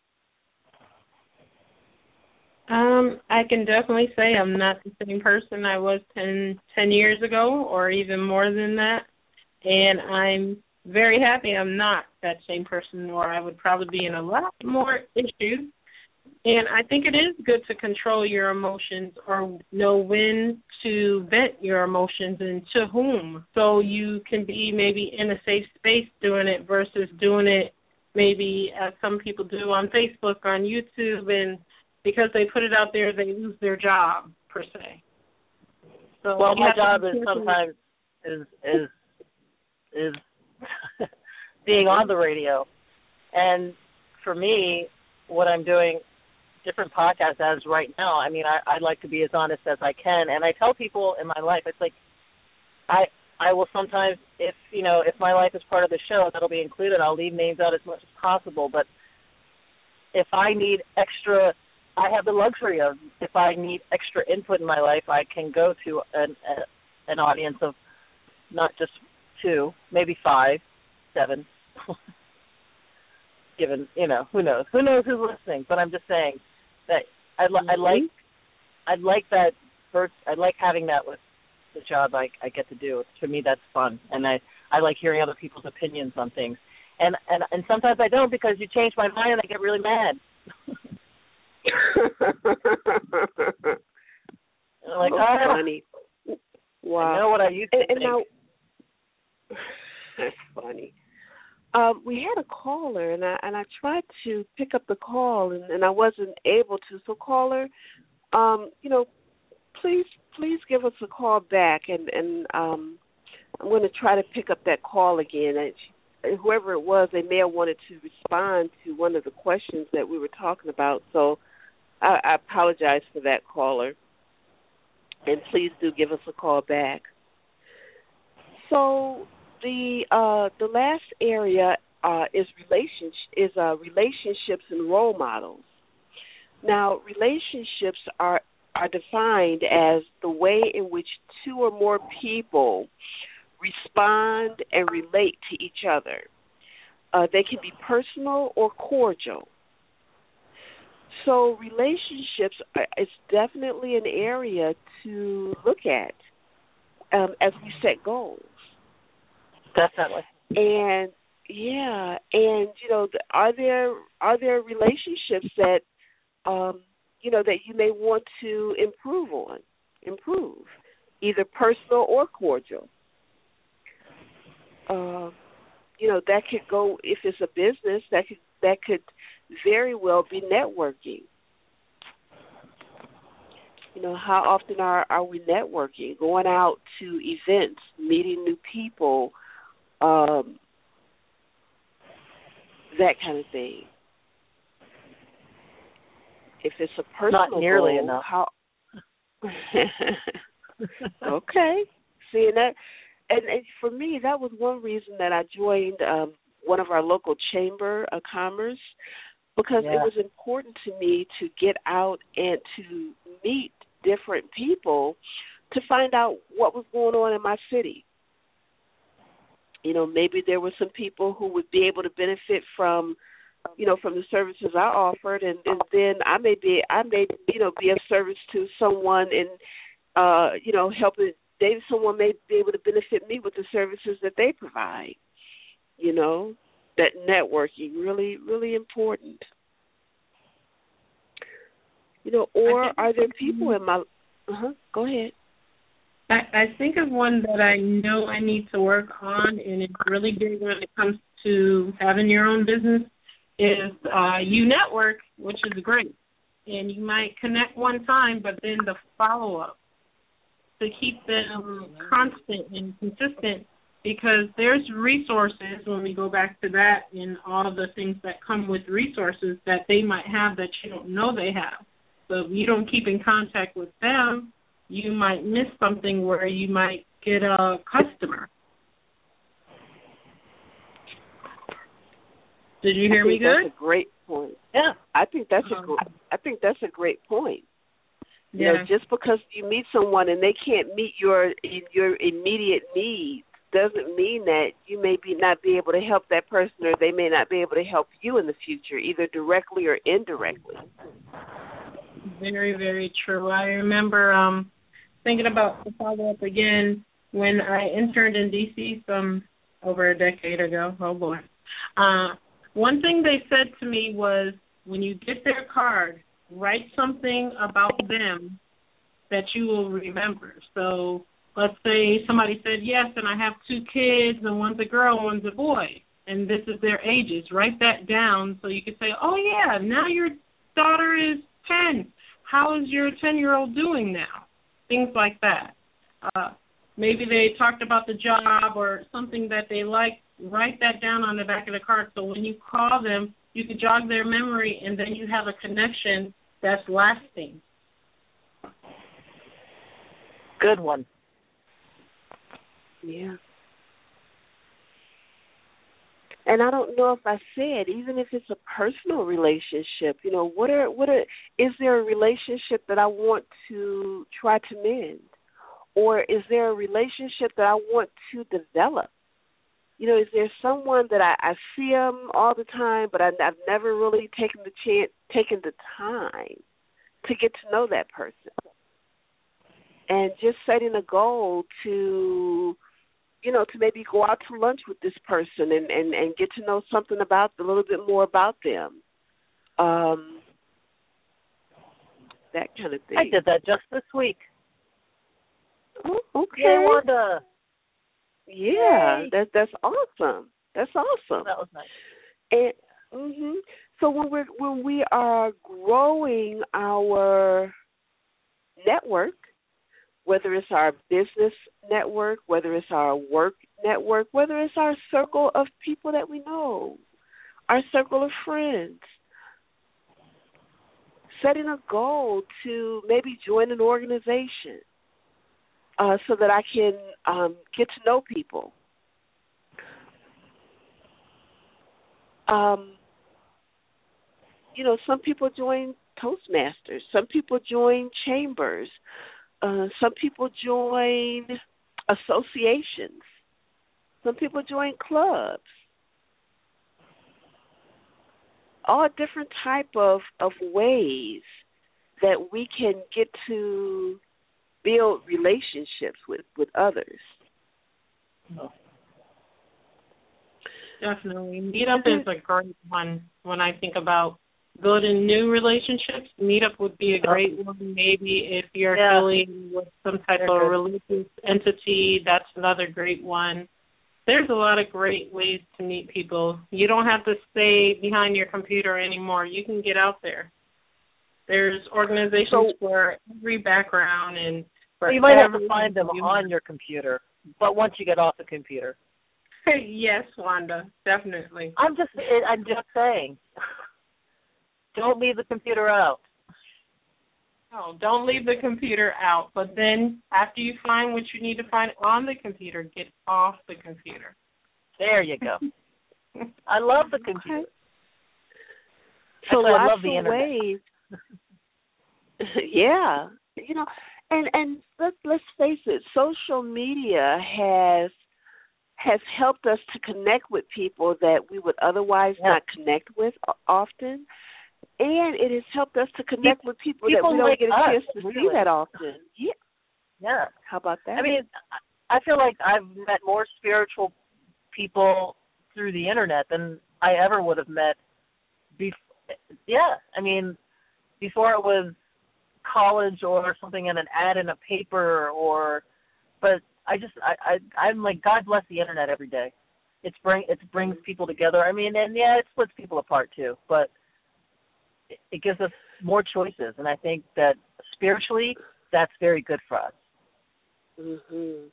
Um, I can definitely say I'm not the same person I was ten ten years ago, or even more than that. And I'm very happy I'm not that same person, or I would probably be in a lot more issues. And I think it is good to control your emotions or know when to vent your emotions and to whom. So you can be maybe in a safe space doing it versus doing it maybe as some people do on Facebook, or on YouTube, and because they put it out there, they lose their job per se. So well, my job is sometimes is is is (laughs) being on the radio, and for me, what I'm doing, different podcasts as right now. I mean, I I like to be as honest as I can, and I tell people in my life, it's like I I will sometimes, if you know, if my life is part of the show, that'll be included. I'll leave names out as much as possible, but if I need extra I have the luxury of if I need extra input in my life, I can go to an a, an audience of not just two, maybe five, seven. (laughs) Given you know who knows who knows who's listening, but I'm just saying that I li- I mm-hmm. like I like that first I like having that with the job I I get to do. To me, that's fun, and I I like hearing other people's opinions on things. And and and sometimes I don't because you change my mind and I get really mad. (laughs) (laughs) like, oh, oh, funny. Wow. I know what I used to and, and think. now, that's (laughs) funny. Um, we had a caller, and I and I tried to pick up the call, and, and I wasn't able to. So, caller, um, you know, please please give us a call back, and and um, I'm going to try to pick up that call again. And whoever it was, they may have wanted to respond to one of the questions that we were talking about. So, I, I apologize for that caller, and please do give us a call back. So the uh, the last area uh, is relationship is uh, relationships and role models. Now, relationships are are defined as the way in which two or more people respond and relate to each other. Uh, they can be personal or cordial. So relationships is definitely an area to look at um, as we set goals. Definitely. And yeah, and you know, are there are there relationships that um, you know that you may want to improve on, improve, either personal or cordial. Uh, you know, that could go if it's a business that could that could very well be networking. You know, how often are are we networking? Going out to events, meeting new people, um, that kind of thing. If it's a personal not nearly goal, enough. how? (laughs) okay, seeing that, and, and for me, that was one reason that I joined um, one of our local chamber of commerce because Yeah. it was important to me to get out and to meet different people to find out what was going on in my city. You know, maybe there were some people who would be able to benefit from, you know, from the services I offered, and, and then I may be, I may, you know, be of service to someone, and uh, you know, helping. Maybe someone may be able to benefit me with the services that they provide. You know, that networking really, really important. You know, or are there people in my? Uh huh. Go ahead. I, I think of one that I know I need to work on, and it's really big when it comes to having your own business. Is uh, you network, which is great, and you might connect one time, but then the follow up to keep them constant and consistent. Because there's resources when we go back to that, and all the things that come with resources that they might have that you don't know they have. So if you don't keep in contact with them, you might miss something where you might get a customer. Did you hear me good? That's a great point. Yeah. I think that's Um, a gr- I think that's a great point. You Yeah. know, just because you meet someone and they can't meet your your immediate needs doesn't mean that you may be not be able to help that person or they may not be able to help you in the future, either directly or indirectly. very, very true. I remember um thinking about the follow up again when I interned in DC some over a decade ago. Oh boy. Uh one thing they said to me was when you get their card, write something about them that you will remember. So let's say somebody said yes and I have two kids and one's a girl one's a boy and this is their ages. Write that down so you can say, Oh yeah, now your daughter is ten. How is your ten year old doing now? Things like that. Uh maybe they talked about the job or something that they like. Write that down on the back of the card so when you call them you can jog their memory and then you have a connection that's lasting. Good one. Yeah. And I don't know if I said, even if it's a personal relationship, you know, what are what are is there a relationship that I want to try to mend? Or is there a relationship that I want to develop? You know, is there someone that I, I see them all the time, but I, I've never really taken the chance, taken the time to get to know that person, and just setting a goal to you know, to maybe go out to lunch with this person and and and get to know something about a little bit more about them. Um that kind of thing. I did that just this week. Oh, okay. Yay, Wanda. Yeah, Yay. that's that's awesome. That's awesome. That was nice. And mhm. So when we're when we are growing our network, whether it's our business network, whether it's our work network, whether it's our circle of people that we know, our circle of friends. Setting a goal to maybe join an organization uh, so that I can um, get to know people. Um, you know, some people join Toastmasters, some people join chambers, uh, some people join associations. Some people join clubs. All different type of of ways that we can get to build relationships with with others. Definitely. Meetup is a great one when I think about building new relationships. Meetup would be a great one. Maybe if you're Yeah. affiliated with some type of good. religious entity, that's another great one. There's a lot of great ways to meet people. You don't have to stay behind your computer anymore. You can get out there. There's organizations So- for every background and for you might have to find them human. on your computer, but once you get off the computer, (laughs) yes, Wanda, definitely. I'm just I'm just saying, (laughs) don't leave the computer out. No, don't leave the computer out. But then after you find what you need to find on the computer, get off the computer. There you go. (laughs) I love the computer. So Actually, I love the internet. ways. (laughs) yeah, you know, and and let's let's face it, social media has has helped us to connect with people that we would otherwise Yeah. not connect with often, and it has helped us to connect with people, that we don't like get a us, chance to see that often. Yeah, Yeah. how about that? I mean, I feel like I've met more spiritual people through the internet than I ever would have met. Bef- yeah, I mean, before it was college or something in an ad in a paper or, but I just I, I I'm like God bless the internet every day. It's bring it brings people together. I mean, and yeah, it splits people apart too, but it, it gives us more choices, and I think that spiritually, that's very good for us. hmm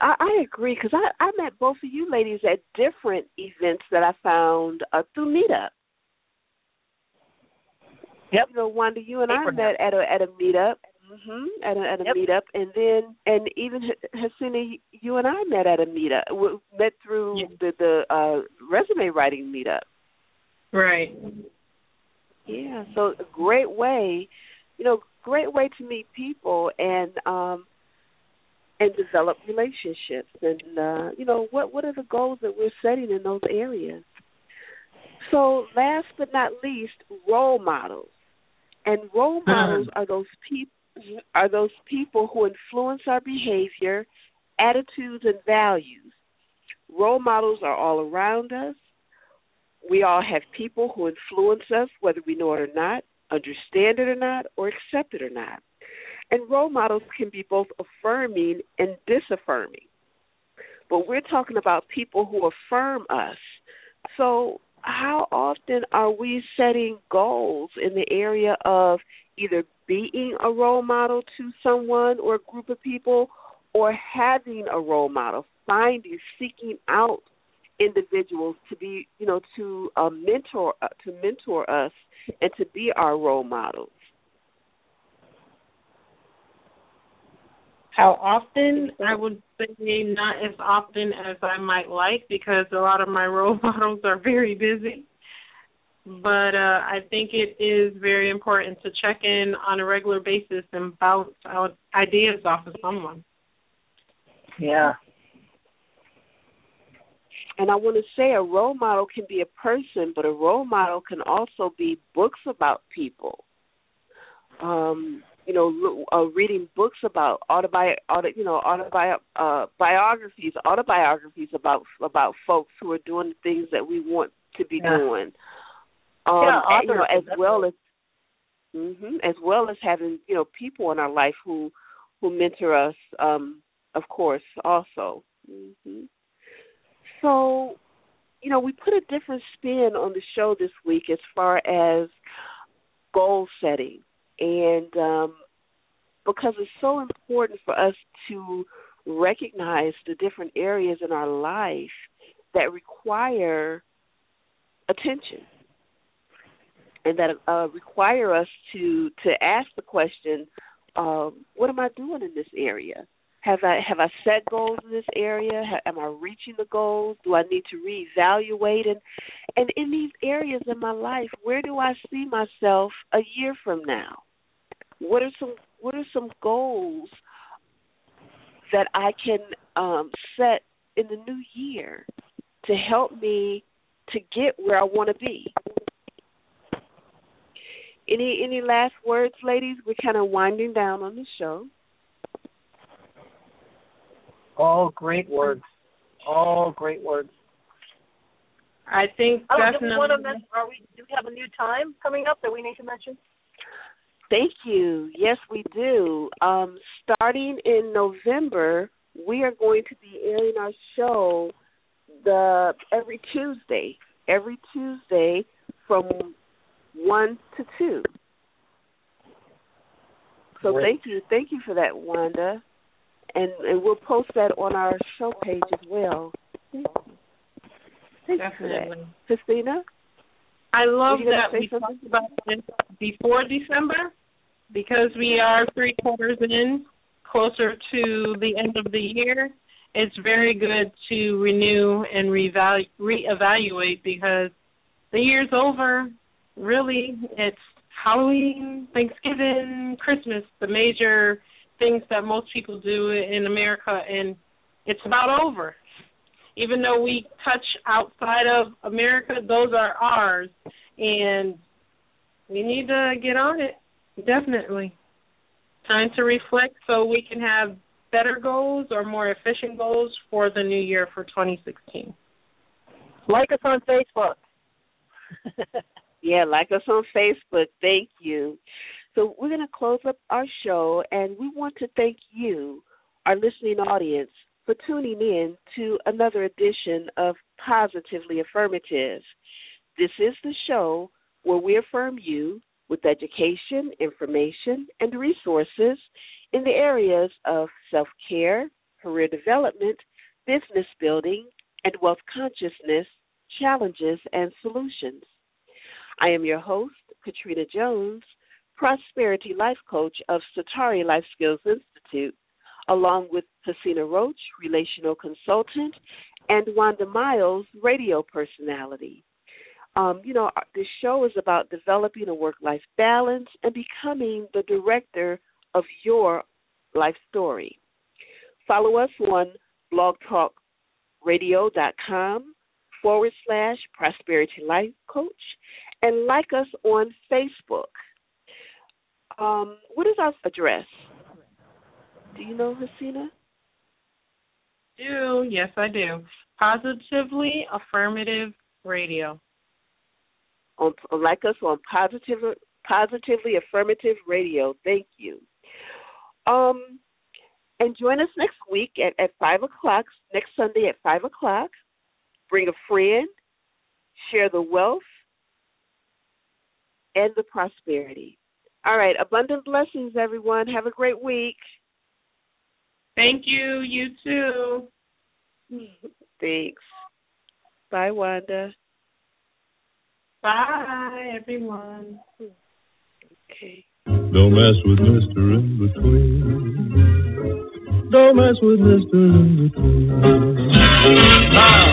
I, I agree because I, I met both of you ladies at different events that I found uh, through Meetup. Yep. You know, Wanda, you and I met at a at a meetup. hmm At a at a Yep. meetup, and then and even H- Hasina, you and I met at a meetup. We met through Yeah. the the uh, resume writing meetup. Right. Yeah, so a great way, you know, great way to meet people and um and develop relationships and uh you know what what are the goals that we're setting in those areas. So last but not least, role models. And role models are those people are those people who influence our behavior, attitudes, and values. Role models are all around us. We all have people who influence us, whether we know it or not, understand it or not, or accept it or not. And role models can be both affirming and disaffirming. But we're talking about people who affirm us. So, how often are we setting goals in the area of either being a role model to someone or a group of people or having a role model, finding, seeking out individuals to be, you know, to uh, mentor uh, to mentor us and to be our role models. How often? I would say not as often as I might like because a lot of my role (laughs) models are very busy. But uh, I think it is very important to check in on a regular basis and bounce out ideas off of someone. Yeah. And I want to say a role model can be a person, but a role model can also be books about people. Um, you know, uh, reading books about autobi, auto, you know, autobi, uh, biographies, autobiographies about about folks who are doing the things that we want to be Yeah. doing. Um, Yeah, and, you know, as well as hmm as well as having you know people in our life who who mentor us, um, of course, also. hmm So, you know, we put a different spin on the show this week as far as goal setting, and um, because it's so important for us to recognize the different areas in our life that require attention and that uh, require us to to ask the question, um, what am I doing in this area? Have I have I set goals in this area? Ha- am I reaching the goals? Do I need to reevaluate? And and in these areas in my life, where do I see myself a year from now? What are some what are some goals that I can um, set in the new year to help me to get where I want to be? Any any last words, ladies? We're kind of winding down on the show. All great words. All great words. I think Oh, do we definitely. want to mention, are we, do we have a new time coming up that we need to mention? Thank you. Yes, we do. Um, starting in November, we are going to be airing our show the every Tuesday. Every Tuesday from one to two. So Great. thank you, thank you for that, Wanda, and and we'll post that on our show page as well. Thank you. Thank Definitely. Christina. I love Were you gonna that we something? talked about this before December because we are three quarters in, closer to the end of the year. It's very good to renew and revalu- reevaluate because the year's over. Really, it's Halloween, Thanksgiving, Christmas, the major things that most people do in America, and it's about over. Even though we touch outside of America, those are ours, and we need to get on it. Definitely. Time to reflect so we can have better goals or more efficient goals for the new year for 2016. Like us on Facebook. (laughs) Yeah, like us on Facebook. Thank you. So we're going to close up our show, and we want to thank you, our listening audience, for tuning in to another edition of Positively Affirmative. This is the show where we affirm you with education, information, and resources in the areas of self care, career development, business building, and wealth consciousness, challenges, and solutions. I am your host, Katrina Jones, Prosperity Life Coach of Satari Life Skills Institute, along with Hasina Roach, Relational Consultant, and Wanda Miles, Radio Personality. Um, you know, this show is about developing a work life balance and becoming the director of your life story. Follow us on blogtalkradio.com forward slash prosperity life coach and like us on Facebook. Um, what is our address? Do you know, Hasina? Do yes, I do. Positively affirmative radio. On like us on positive, positively affirmative radio. Thank you. Um, and join us next week at, at five o'clock. Next Sunday at five o'clock. Bring a friend. Share the wealth and the prosperity. All right. Abundant blessings, everyone. Have a great week. Thank you. You too. (laughs) Thanks. Bye, Wanda. Bye, everyone. Okay. Don't mess with Mr. In Between. Don't mess with Mr. In ah.